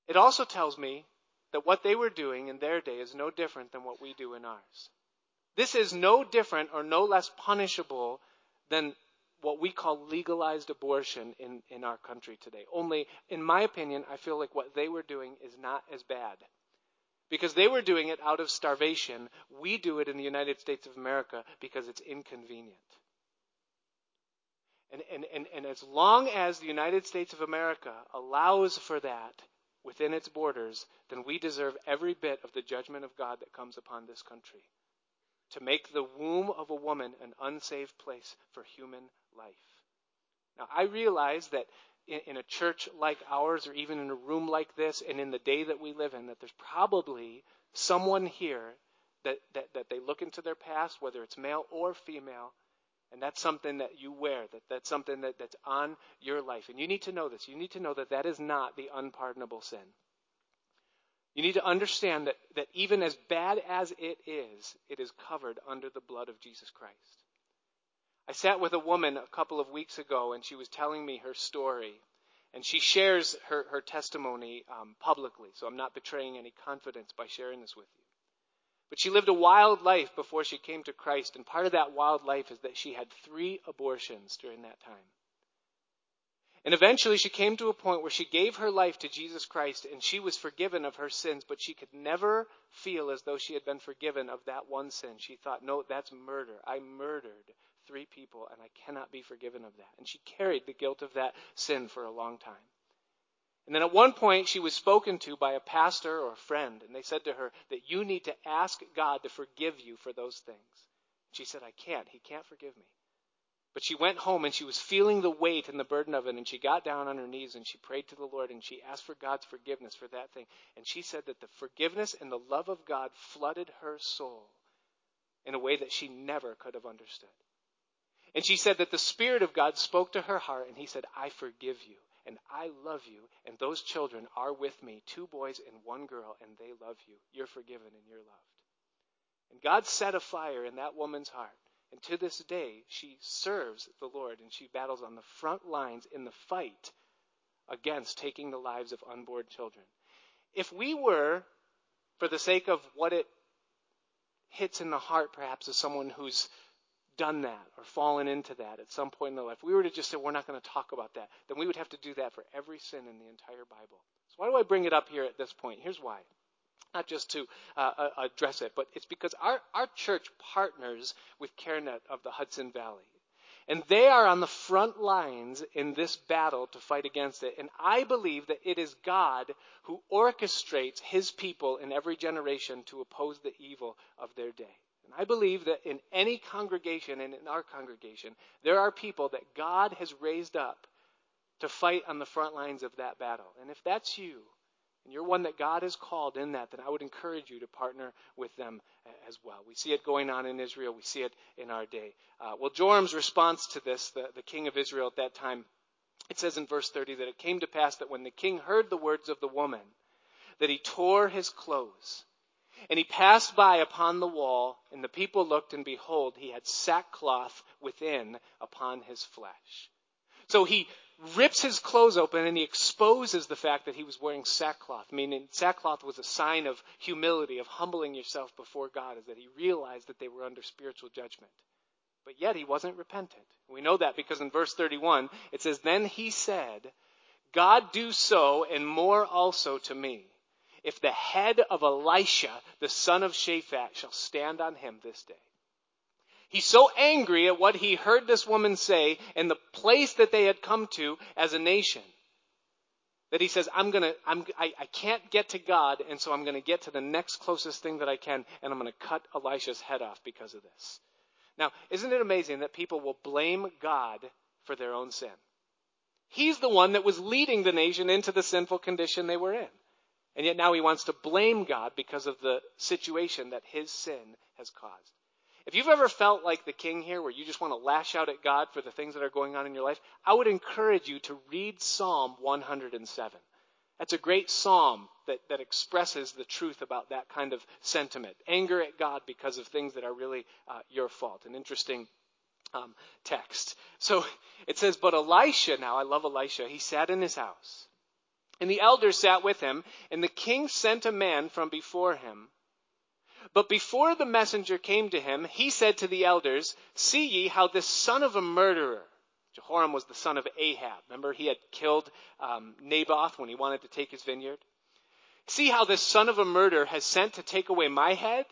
It also tells me that what they were doing in their day is no different than what we do in ours. This is no different or no less punishable than what we call legalized abortion in, in our country today. Only, in my opinion, I feel like what they were doing is not as bad. Because they were doing it out of starvation. We do it in the United States of America because it's inconvenient. And, and, and, and as long as the United States of America allows for that within its borders, then we deserve every bit of the judgment of God that comes upon this country to make the womb of a woman an unsafe place for human life. Now, I realize that in, in, a church like ours, or even in a room like this, and in the day that we live in, that there's probably someone here that, that, that they look into their past, whether it's male or female, and that's something that you wear, that, that's something that, that's on your life. And you need to know this. You need to know that that is not the unpardonable sin. You need to understand that, that even as bad as it is, it is covered under the blood of Jesus Christ. I sat with a woman a couple of weeks ago, and she was telling me her story. And she shares her, her testimony um, publicly, so I'm not betraying any confidence by sharing this with you. But she lived a wild life before she came to Christ, and part of that wild life is that she had three abortions during that time. And eventually she came to a point where she gave her life to Jesus Christ and she was forgiven of her sins, but she could never feel as though she had been forgiven of that one sin. She thought, no, that's murder. I murdered three people and I cannot be forgiven of that. And she carried the guilt of that sin for a long time. And then at one point she was spoken to by a pastor or a friend and they said to her that you need to ask God to forgive you for those things. She said, I can't. He can't forgive me. But she went home and she was feeling the weight and the burden of it. And she got down on her knees and she prayed to the Lord and she asked for God's forgiveness for that thing. And she said that the forgiveness and the love of God flooded her soul in a way that she never could have understood. And she said that the Spirit of God spoke to her heart and He said, I forgive you and I love you. And those children are with me, two boys and one girl, and they love you. You're forgiven and you're loved. And God set a fire in that woman's heart and to this day, she serves the Lord and she battles on the front lines in the fight against taking the lives of unborn children. If we were, for the sake of what it hits in the heart perhaps of someone who's done that or fallen into that at some point in their life, if we were to just say we're not going to talk about that, then we would have to do that for every sin in the entire Bible. So why do I bring it up here at this point? Here's why not just to uh, uh, address it, but it's because our, our church partners with CareNet of the Hudson Valley. And they are on the front lines in this battle to fight against it. And I believe that it is God who orchestrates his people in every generation to oppose the evil of their day. And I believe that in any congregation and in our congregation, there are people that God has raised up to fight on the front lines of that battle. And if that's you, and you're one that God has called in that, then I would encourage you to partner with them as well. We see it going on in Israel. We see it in our day. Uh, well, Joram's response to this, the, the king of Israel at that time, it says in verse 30 that it came to pass that when the king heard the words of the woman, that he tore his clothes. And he passed by upon the wall, and the people looked, and behold, he had sackcloth within upon his flesh. So he rips his clothes open and he exposes the fact that he was wearing sackcloth, meaning sackcloth was a sign of humility, of humbling yourself before God, is that he realized that they were under spiritual judgment. But yet he wasn't repentant. We know that because in verse 31, it says, Then he said, God do so and more also to me, if the head of Elisha, the son of Shaphat, shall stand on him this day. He's so angry at what he heard this woman say and the place that they had come to as a nation that he says, I'm gonna, I'm, I, I can't get to God, and so I'm gonna get to the next closest thing that I can, and I'm gonna cut Elisha's head off because of this. Now, isn't it amazing that people will blame God for their own sin. He's the one that was leading the nation into the sinful condition they were in. And yet now he wants to blame God because of the situation that his sin has caused. If you've ever felt like the king here, where you just want to lash out at God for the things that are going on in your life, I would encourage you to read Psalm 107. That's a great psalm that, that expresses the truth about that kind of sentiment. Anger at God because of things that are really uh, your fault. An interesting um, text. So it says, But Elisha, now I love Elisha, he sat in his house. And the elders sat with him, and the king sent a man from before him but before the messenger came to him, he said to the elders, See ye how this son of a murderer, Jehoram was the son of Ahab. Remember, he had killed um, Naboth when he wanted to take his vineyard. See how this son of a murderer has sent to take away my head?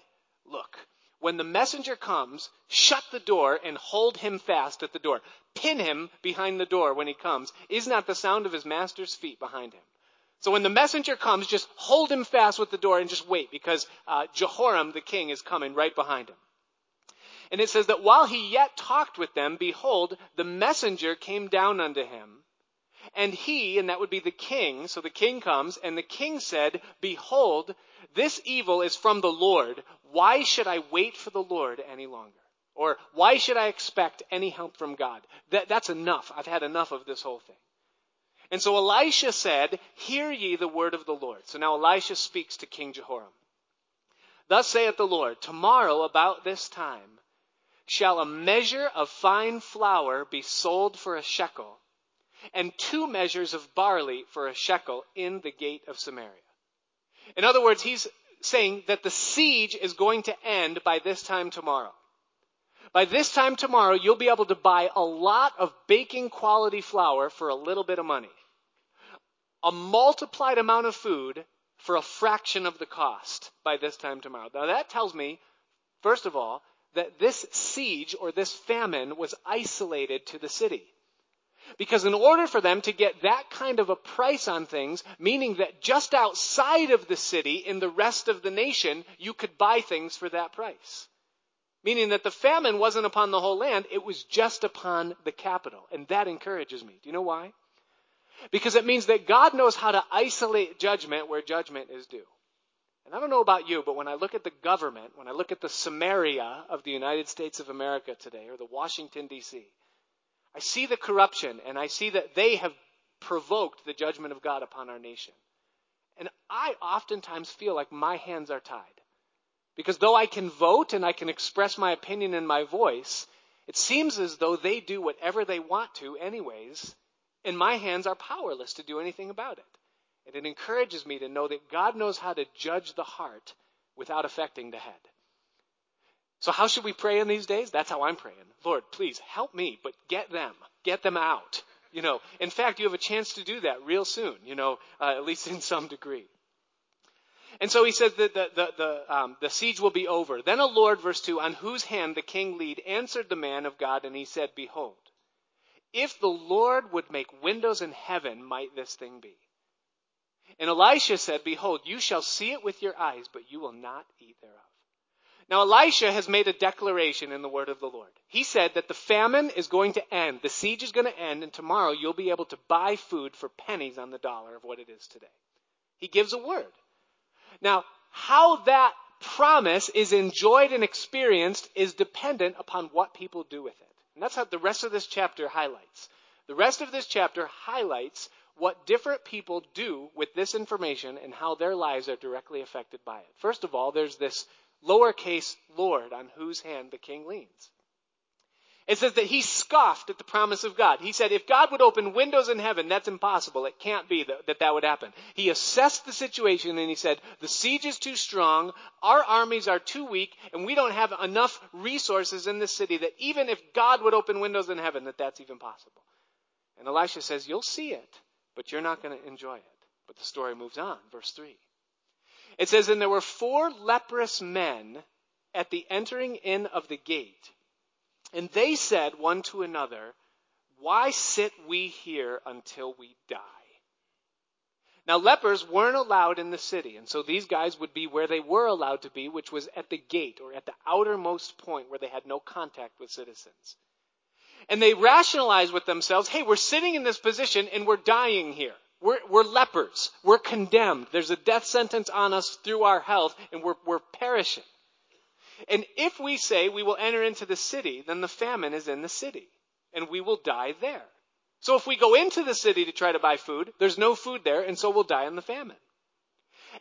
Look, when the messenger comes, shut the door and hold him fast at the door. Pin him behind the door when he comes. Is not the sound of his master's feet behind him? So when the messenger comes, just hold him fast with the door and just wait because uh, Jehoram the king is coming right behind him. And it says that while he yet talked with them, behold, the messenger came down unto him. And he, and that would be the king, so the king comes, and the king said, Behold, this evil is from the Lord. Why should I wait for the Lord any longer? Or why should I expect any help from God? That, that's enough. I've had enough of this whole thing. And so Elisha said, Hear ye the word of the Lord. So now Elisha speaks to King Jehoram. Thus saith the Lord, Tomorrow about this time shall a measure of fine flour be sold for a shekel, and two measures of barley for a shekel in the gate of Samaria. In other words, he's saying that the siege is going to end by this time tomorrow. By this time tomorrow, you'll be able to buy a lot of baking quality flour for a little bit of money a multiplied amount of food for a fraction of the cost by this time tomorrow. Now that tells me, first of all, that this siege or this famine was isolated to the city. Because in order for them to get that kind of a price on things, meaning that just outside of the city, in the rest of the nation, you could buy things for that price. Meaning that the famine wasn't upon the whole land, it was just upon the capital. And that encourages me. Do you know why? Because it means that God knows how to isolate judgment where judgment is due. And I don't know about you, but when I look at the government, when I look at the Samaria of the United States of America today, or the Washington, D.C., I see the corruption and I see that they have provoked the judgment of God upon our nation. And I oftentimes feel like my hands are tied. Because though I can vote and I can express my opinion in my voice, it seems as though they do whatever they want to anyways, and my hands are powerless to do anything about it. And it encourages me to know that God knows how to judge the heart without affecting the head. So how should we pray in these days? That's how I'm praying. Lord, please help me, but get them. Get them out. You know, in fact, you have a chance to do that real soon, you know, uh, at least in some degree. And so he says that the, the, the, um, the siege will be over. Then a Lord, verse 2, on whose hand the king lead, answered the man of God, and he said, Behold, if the Lord would make windows in heaven, might this thing be? And Elisha said, Behold, you shall see it with your eyes, but you will not eat thereof. Now Elisha has made a declaration in the word of the Lord. He said that the famine is going to end, the siege is going to end, and tomorrow you'll be able to buy food for pennies on the dollar of what it is today. He gives a word. Now, how that promise is enjoyed and experienced is dependent upon what people do with it. And that's how the rest of this chapter highlights. The rest of this chapter highlights what different people do with this information and how their lives are directly affected by it. First of all, there's this lowercase Lord on whose hand the king leans. It says that he scoffed at the promise of God. He said, if God would open windows in heaven, that's impossible. It can't be that, that that would happen. He assessed the situation and he said, the siege is too strong, our armies are too weak, and we don't have enough resources in this city that even if God would open windows in heaven, that that's even possible. And Elisha says, you'll see it, but you're not going to enjoy it. But the story moves on. Verse 3. It says, and there were four leprous men at the entering in of the gate and they said one to another, Why sit we here until we die? Now, lepers weren't allowed in the city, and so these guys would be where they were allowed to be, which was at the gate or at the outermost point where they had no contact with citizens. And they rationalized with themselves, hey, we're sitting in this position and we're dying here. We're, we're lepers. We're condemned. There's a death sentence on us through our health and we're, we're perishing. And if we say we will enter into the city, then the famine is in the city and we will die there. So if we go into the city to try to buy food, there's no food there and so we'll die in the famine.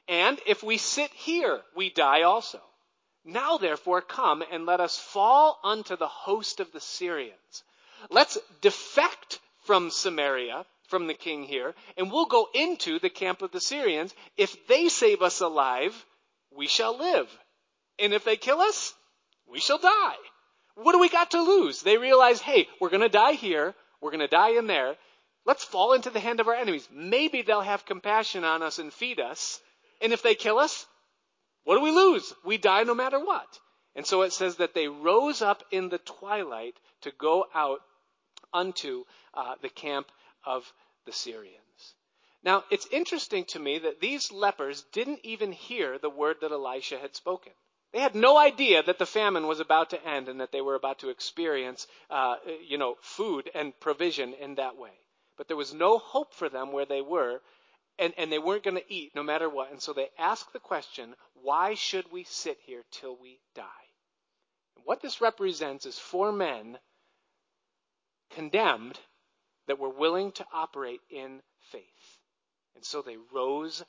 And if we sit here, we die also. Now therefore come and let us fall unto the host of the Syrians. Let's defect from Samaria, from the king here, and we'll go into the camp of the Syrians. If they save us alive, we shall live. And if they kill us, we shall die. What do we got to lose? They realize, hey, we're going to die here. We're going to die in there. Let's fall into the hand of our enemies. Maybe they'll have compassion on us and feed us. And if they kill us, what do we lose? We die no matter what. And so it says that they rose up in the twilight to go out unto uh, the camp of the Syrians. Now, it's interesting to me that these lepers didn't even hear the word that Elisha had spoken. They had no idea that the famine was about to end and that they were about to experience, uh, you know, food and provision in that way. But there was no hope for them where they were, and, and they weren't going to eat no matter what. And so they asked the question, why should we sit here till we die? And what this represents is four men condemned that were willing to operate in faith. And so they rose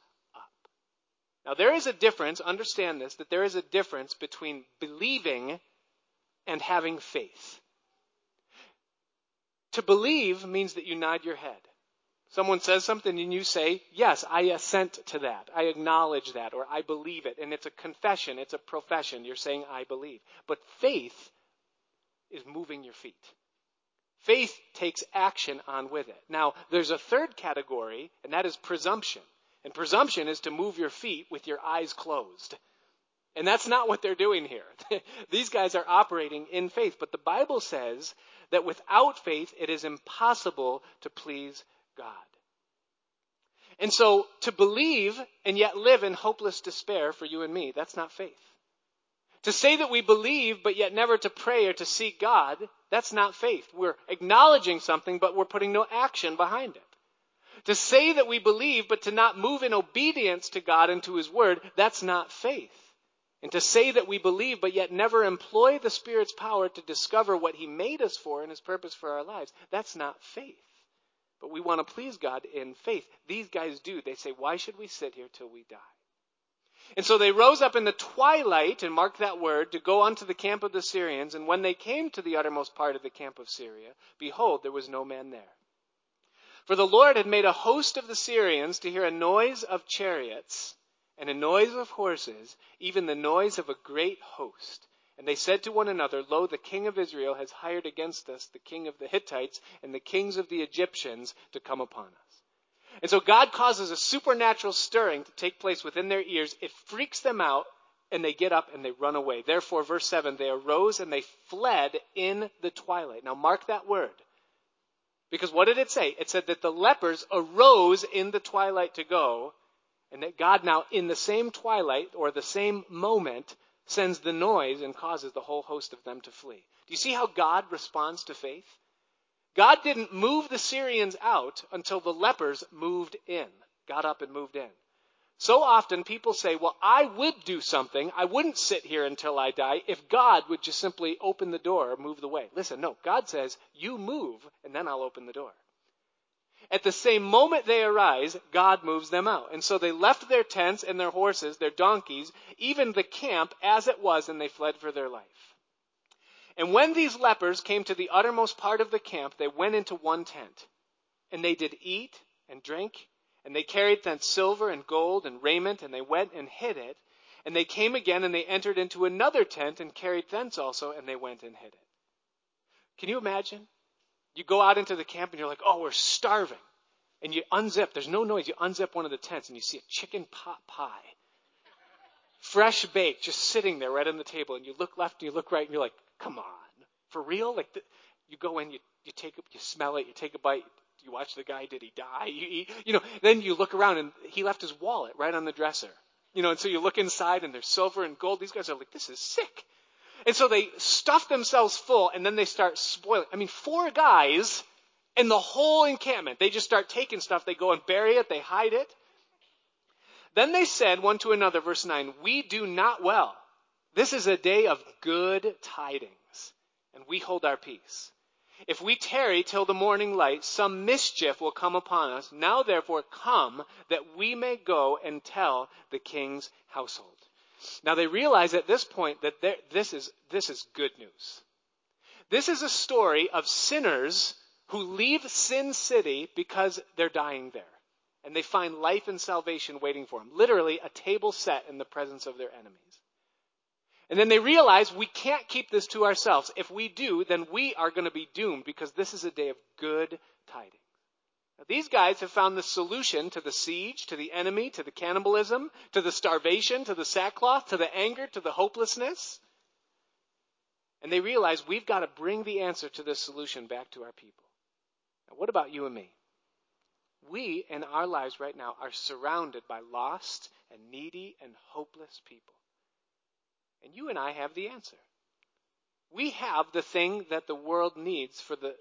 now, there is a difference, understand this, that there is a difference between believing and having faith. To believe means that you nod your head. Someone says something and you say, Yes, I assent to that. I acknowledge that, or I believe it. And it's a confession, it's a profession. You're saying, I believe. But faith is moving your feet. Faith takes action on with it. Now, there's a third category, and that is presumption. And presumption is to move your feet with your eyes closed. And that's not what they're doing here. These guys are operating in faith. But the Bible says that without faith, it is impossible to please God. And so to believe and yet live in hopeless despair for you and me, that's not faith. To say that we believe but yet never to pray or to seek God, that's not faith. We're acknowledging something but we're putting no action behind it. To say that we believe, but to not move in obedience to God and to His Word, that's not faith. And to say that we believe, but yet never employ the Spirit's power to discover what He made us for and His purpose for our lives, that's not faith. But we want to please God in faith. These guys do. They say, why should we sit here till we die? And so they rose up in the twilight, and mark that word, to go unto the camp of the Syrians. And when they came to the uttermost part of the camp of Syria, behold, there was no man there. For the Lord had made a host of the Syrians to hear a noise of chariots and a noise of horses, even the noise of a great host. And they said to one another, Lo, the king of Israel has hired against us the king of the Hittites and the kings of the Egyptians to come upon us. And so God causes a supernatural stirring to take place within their ears. It freaks them out and they get up and they run away. Therefore, verse 7, they arose and they fled in the twilight. Now mark that word. Because what did it say? It said that the lepers arose in the twilight to go, and that God now, in the same twilight or the same moment, sends the noise and causes the whole host of them to flee. Do you see how God responds to faith? God didn't move the Syrians out until the lepers moved in, got up and moved in. So often people say, well, I would do something. I wouldn't sit here until I die if God would just simply open the door or move the way. Listen, no, God says, you move and then I'll open the door. At the same moment they arise, God moves them out. And so they left their tents and their horses, their donkeys, even the camp as it was, and they fled for their life. And when these lepers came to the uttermost part of the camp, they went into one tent. And they did eat and drink and they carried thence silver and gold and raiment, and they went and hid it. And they came again and they entered into another tent and carried thence also, and they went and hid it. Can you imagine? You go out into the camp and you're like, oh, we're starving. And you unzip, there's no noise. You unzip one of the tents and you see a chicken pot pie. Fresh baked, just sitting there right on the table. And you look left and you look right and you're like, come on. For real? Like, the, you go in, you, you take it, you smell it, you take a bite, you watch the guy, did he die? You, you know, then you look around and he left his wallet right on the dresser. You know, and so you look inside and there's silver and gold. These guys are like, this is sick. And so they stuff themselves full and then they start spoiling. I mean, four guys in the whole encampment, they just start taking stuff. They go and bury it. They hide it. Then they said one to another, verse 9, we do not well. This is a day of good tidings and we hold our peace. If we tarry till the morning light, some mischief will come upon us. Now therefore come that we may go and tell the king's household. Now they realize at this point that this is, this is good news. This is a story of sinners who leave Sin City because they're dying there. And they find life and salvation waiting for them. Literally a table set in the presence of their enemies. And then they realize we can't keep this to ourselves. If we do, then we are going to be doomed because this is a day of good tidings. Now, these guys have found the solution to the siege, to the enemy, to the cannibalism, to the starvation, to the sackcloth, to the anger, to the hopelessness. And they realize we've got to bring the answer to this solution back to our people. Now, what about you and me? We, in our lives right now, are surrounded by lost and needy and hopeless people. And you and I have the answer. We have the thing that the world needs for the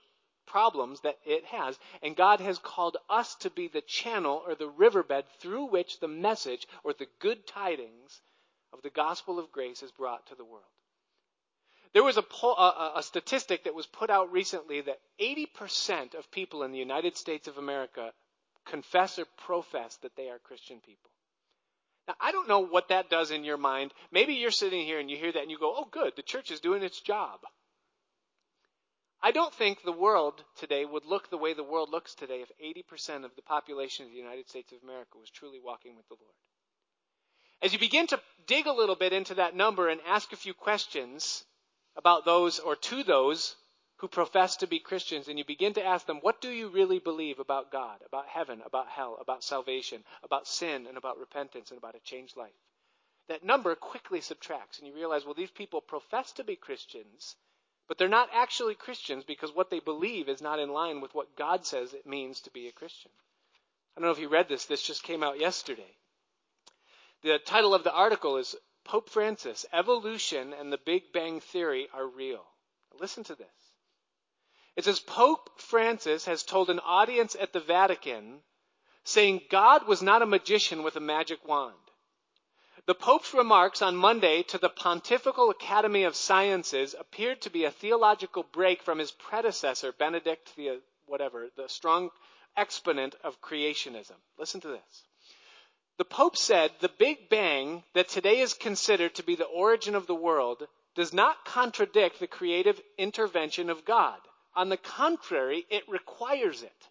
problems that it has. And God has called us to be the channel or the riverbed through which the message or the good tidings of the gospel of grace is brought to the world. There was a, a, a statistic that was put out recently that 80% of people in the United States of America confess or profess that they are Christian people. Now, I don't know what that does in your mind. Maybe you're sitting here and you hear that and you go, oh, good, the church is doing its job. I don't think the world today would look the way the world looks today if 80% of the population of the United States of America was truly walking with the Lord. As you begin to dig a little bit into that number and ask a few questions about those or to those who profess to be Christians and you begin to ask them, what do you really believe about God, about heaven, about hell, about salvation, about sin, and about repentance, and about a changed life? That number quickly subtracts, and you realize, well, these people profess to be Christians, but they're not actually Christians because what they believe is not in line with what God says it means to be a Christian. I don't know if you read this, this just came out yesterday. The title of the article is Pope Francis, Evolution and the Big Bang Theory Are Real. Listen to this. It says Pope Francis has told an audience at the Vatican saying God was not a magician with a magic wand. The Pope's remarks on Monday to the Pontifical Academy of Sciences appeared to be a theological break from his predecessor, Benedict the whatever, the strong exponent of creationism. Listen to this. The Pope said the Big Bang that today is considered to be the origin of the world does not contradict the creative intervention of God. On the contrary, it requires it.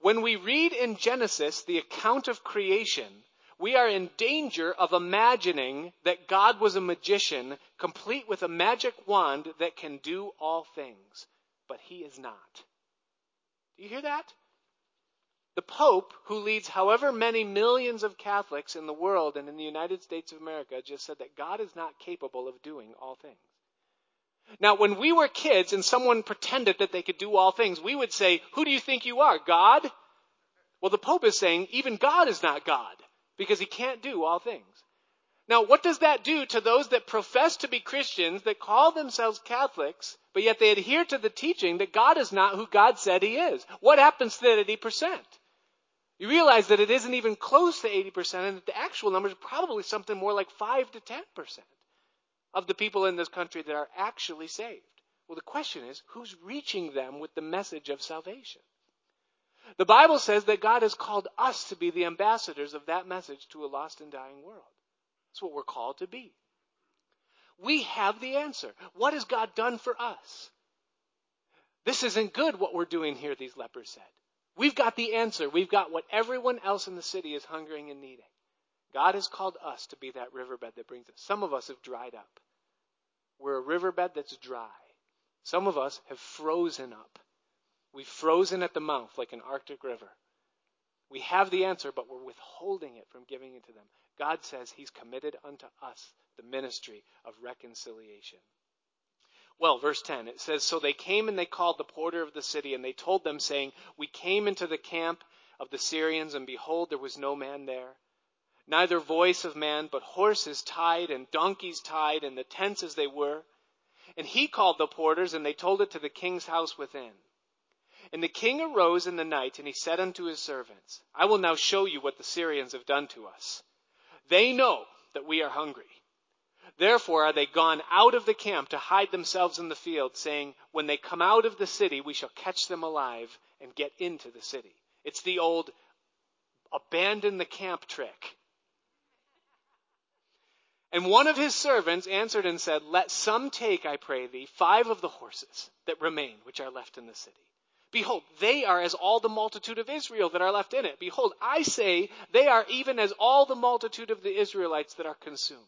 When we read in Genesis the account of creation, we are in danger of imagining that God was a magician, complete with a magic wand that can do all things. But he is not. Do you hear that? The Pope, who leads however many millions of Catholics in the world and in the United States of America, just said that God is not capable of doing all things. Now, when we were kids and someone pretended that they could do all things, we would say, Who do you think you are? God? Well, the Pope is saying even God is not God because he can't do all things. Now, what does that do to those that profess to be Christians, that call themselves Catholics, but yet they adhere to the teaching that God is not who God said he is? What happens to that 80%? You realize that it isn't even close to 80% and that the actual number is probably something more like 5 to 10% of the people in this country that are actually saved. Well, the question is, who's reaching them with the message of salvation? The Bible says that God has called us to be the ambassadors of that message to a lost and dying world. That's what we're called to be. We have the answer. What has God done for us? This isn't good what we're doing here, these lepers said. We've got the answer. We've got what everyone else in the city is hungering and needing. God has called us to be that riverbed that brings us. Some of us have dried up. We're a riverbed that's dry. Some of us have frozen up. We've frozen at the mouth like an Arctic river. We have the answer, but we're withholding it from giving it to them. God says He's committed unto us the ministry of reconciliation. Well, verse 10, it says, So they came and they called the porter of the city, and they told them, saying, We came into the camp of the Syrians, and behold, there was no man there. Neither voice of man, but horses tied and donkeys tied, and the tents as they were. And he called the porters, and they told it to the king's house within. And the king arose in the night, and he said unto his servants, I will now show you what the Syrians have done to us. They know that we are hungry. Therefore are they gone out of the camp to hide themselves in the field, saying, When they come out of the city, we shall catch them alive and get into the city. It's the old abandon the camp trick. And one of his servants answered and said, Let some take, I pray thee, five of the horses that remain, which are left in the city. Behold, they are as all the multitude of Israel that are left in it. Behold, I say they are even as all the multitude of the Israelites that are consumed.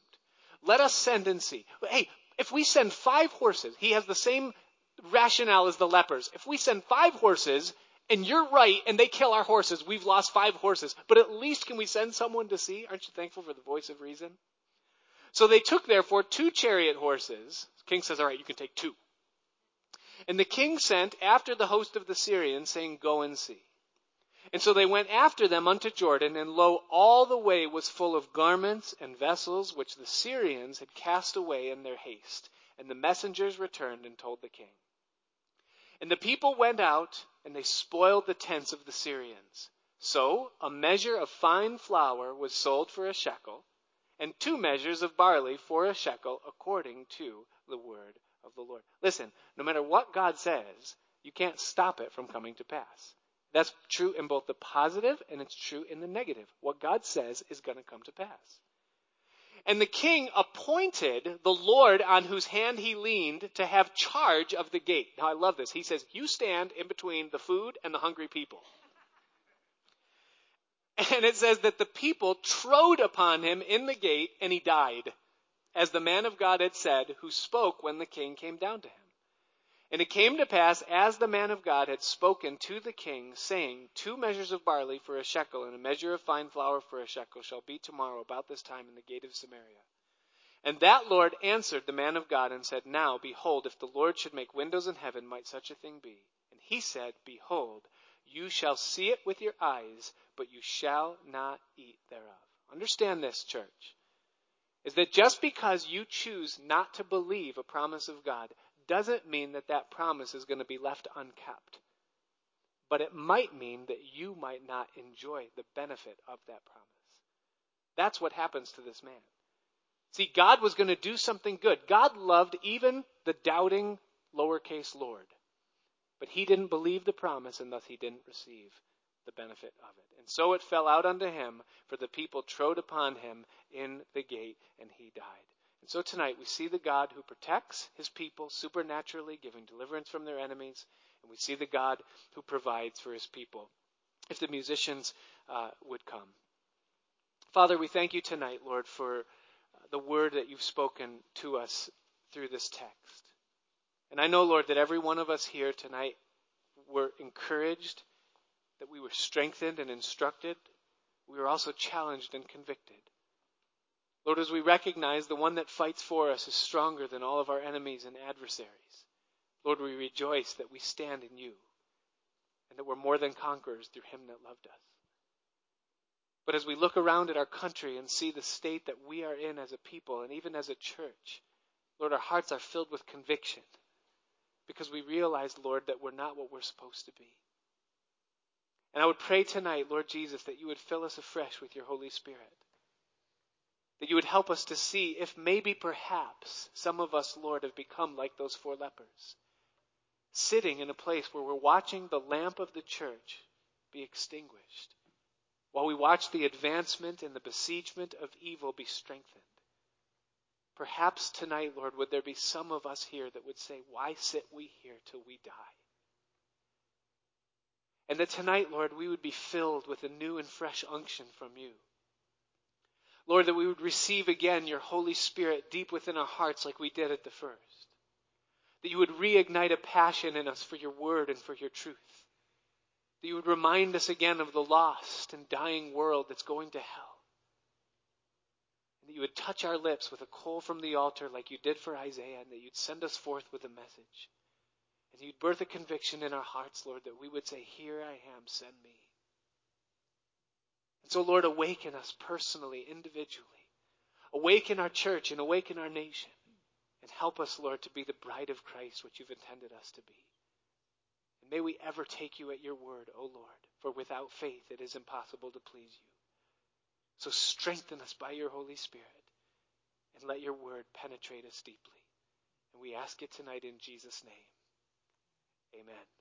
Let us send and see. Hey, if we send five horses, he has the same rationale as the lepers. If we send five horses, and you're right, and they kill our horses, we've lost five horses, but at least can we send someone to see? Aren't you thankful for the voice of reason? So they took therefore two chariot horses. The king says, all right, you can take two. And the king sent after the host of the Syrians, saying, Go and see. And so they went after them unto Jordan, and lo, all the way was full of garments and vessels which the Syrians had cast away in their haste. And the messengers returned and told the king. And the people went out, and they spoiled the tents of the Syrians. So a measure of fine flour was sold for a shekel, and two measures of barley for a shekel, according to the word of the Lord. Listen, no matter what God says, you can't stop it from coming to pass. That's true in both the positive and it's true in the negative. What God says is going to come to pass. And the king appointed the Lord on whose hand he leaned to have charge of the gate. Now I love this. He says, You stand in between the food and the hungry people. And it says that the people trode upon him in the gate and he died, as the man of God had said, who spoke when the king came down to him. And it came to pass, as the man of God had spoken to the king, saying, Two measures of barley for a shekel, and a measure of fine flour for a shekel, shall be tomorrow about this time in the gate of Samaria. And that Lord answered the man of God and said, Now, behold, if the Lord should make windows in heaven, might such a thing be? And he said, Behold, you shall see it with your eyes, but you shall not eat thereof. Understand this, church. Is that just because you choose not to believe a promise of God doesn't mean that that promise is going to be left unkept. But it might mean that you might not enjoy the benefit of that promise. That's what happens to this man. See, God was going to do something good. God loved even the doubting lowercase Lord. But he didn't believe the promise, and thus he didn't receive the benefit of it. And so it fell out unto him, for the people trode upon him in the gate, and he died. And so tonight we see the God who protects his people supernaturally, giving deliverance from their enemies, and we see the God who provides for his people. If the musicians uh, would come. Father, we thank you tonight, Lord, for the word that you've spoken to us through this text. And I know, Lord, that every one of us here tonight were encouraged, that we were strengthened and instructed. We were also challenged and convicted. Lord, as we recognize the one that fights for us is stronger than all of our enemies and adversaries, Lord, we rejoice that we stand in you and that we're more than conquerors through him that loved us. But as we look around at our country and see the state that we are in as a people and even as a church, Lord, our hearts are filled with conviction because we realize, Lord, that we're not what we're supposed to be. And I would pray tonight, Lord Jesus, that you would fill us afresh with your Holy Spirit. That you would help us to see if maybe perhaps some of us, Lord, have become like those four lepers, sitting in a place where we're watching the lamp of the church be extinguished, while we watch the advancement and the besiegement of evil be strengthened. Perhaps tonight, Lord, would there be some of us here that would say, Why sit we here till we die? And that tonight, Lord, we would be filled with a new and fresh unction from you. Lord, that we would receive again your Holy Spirit deep within our hearts like we did at the first. That you would reignite a passion in us for your word and for your truth. That you would remind us again of the lost and dying world that's going to hell. That you would touch our lips with a coal from the altar like you did for Isaiah, and that you'd send us forth with a message. And you'd birth a conviction in our hearts, Lord, that we would say, Here I am, send me. And so, Lord, awaken us personally, individually. Awaken our church and awaken our nation. And help us, Lord, to be the bride of Christ, which you've intended us to be. And may we ever take you at your word, O Lord, for without faith it is impossible to please you. So strengthen us by your Holy Spirit and let your word penetrate us deeply. And we ask it tonight in Jesus' name. Amen.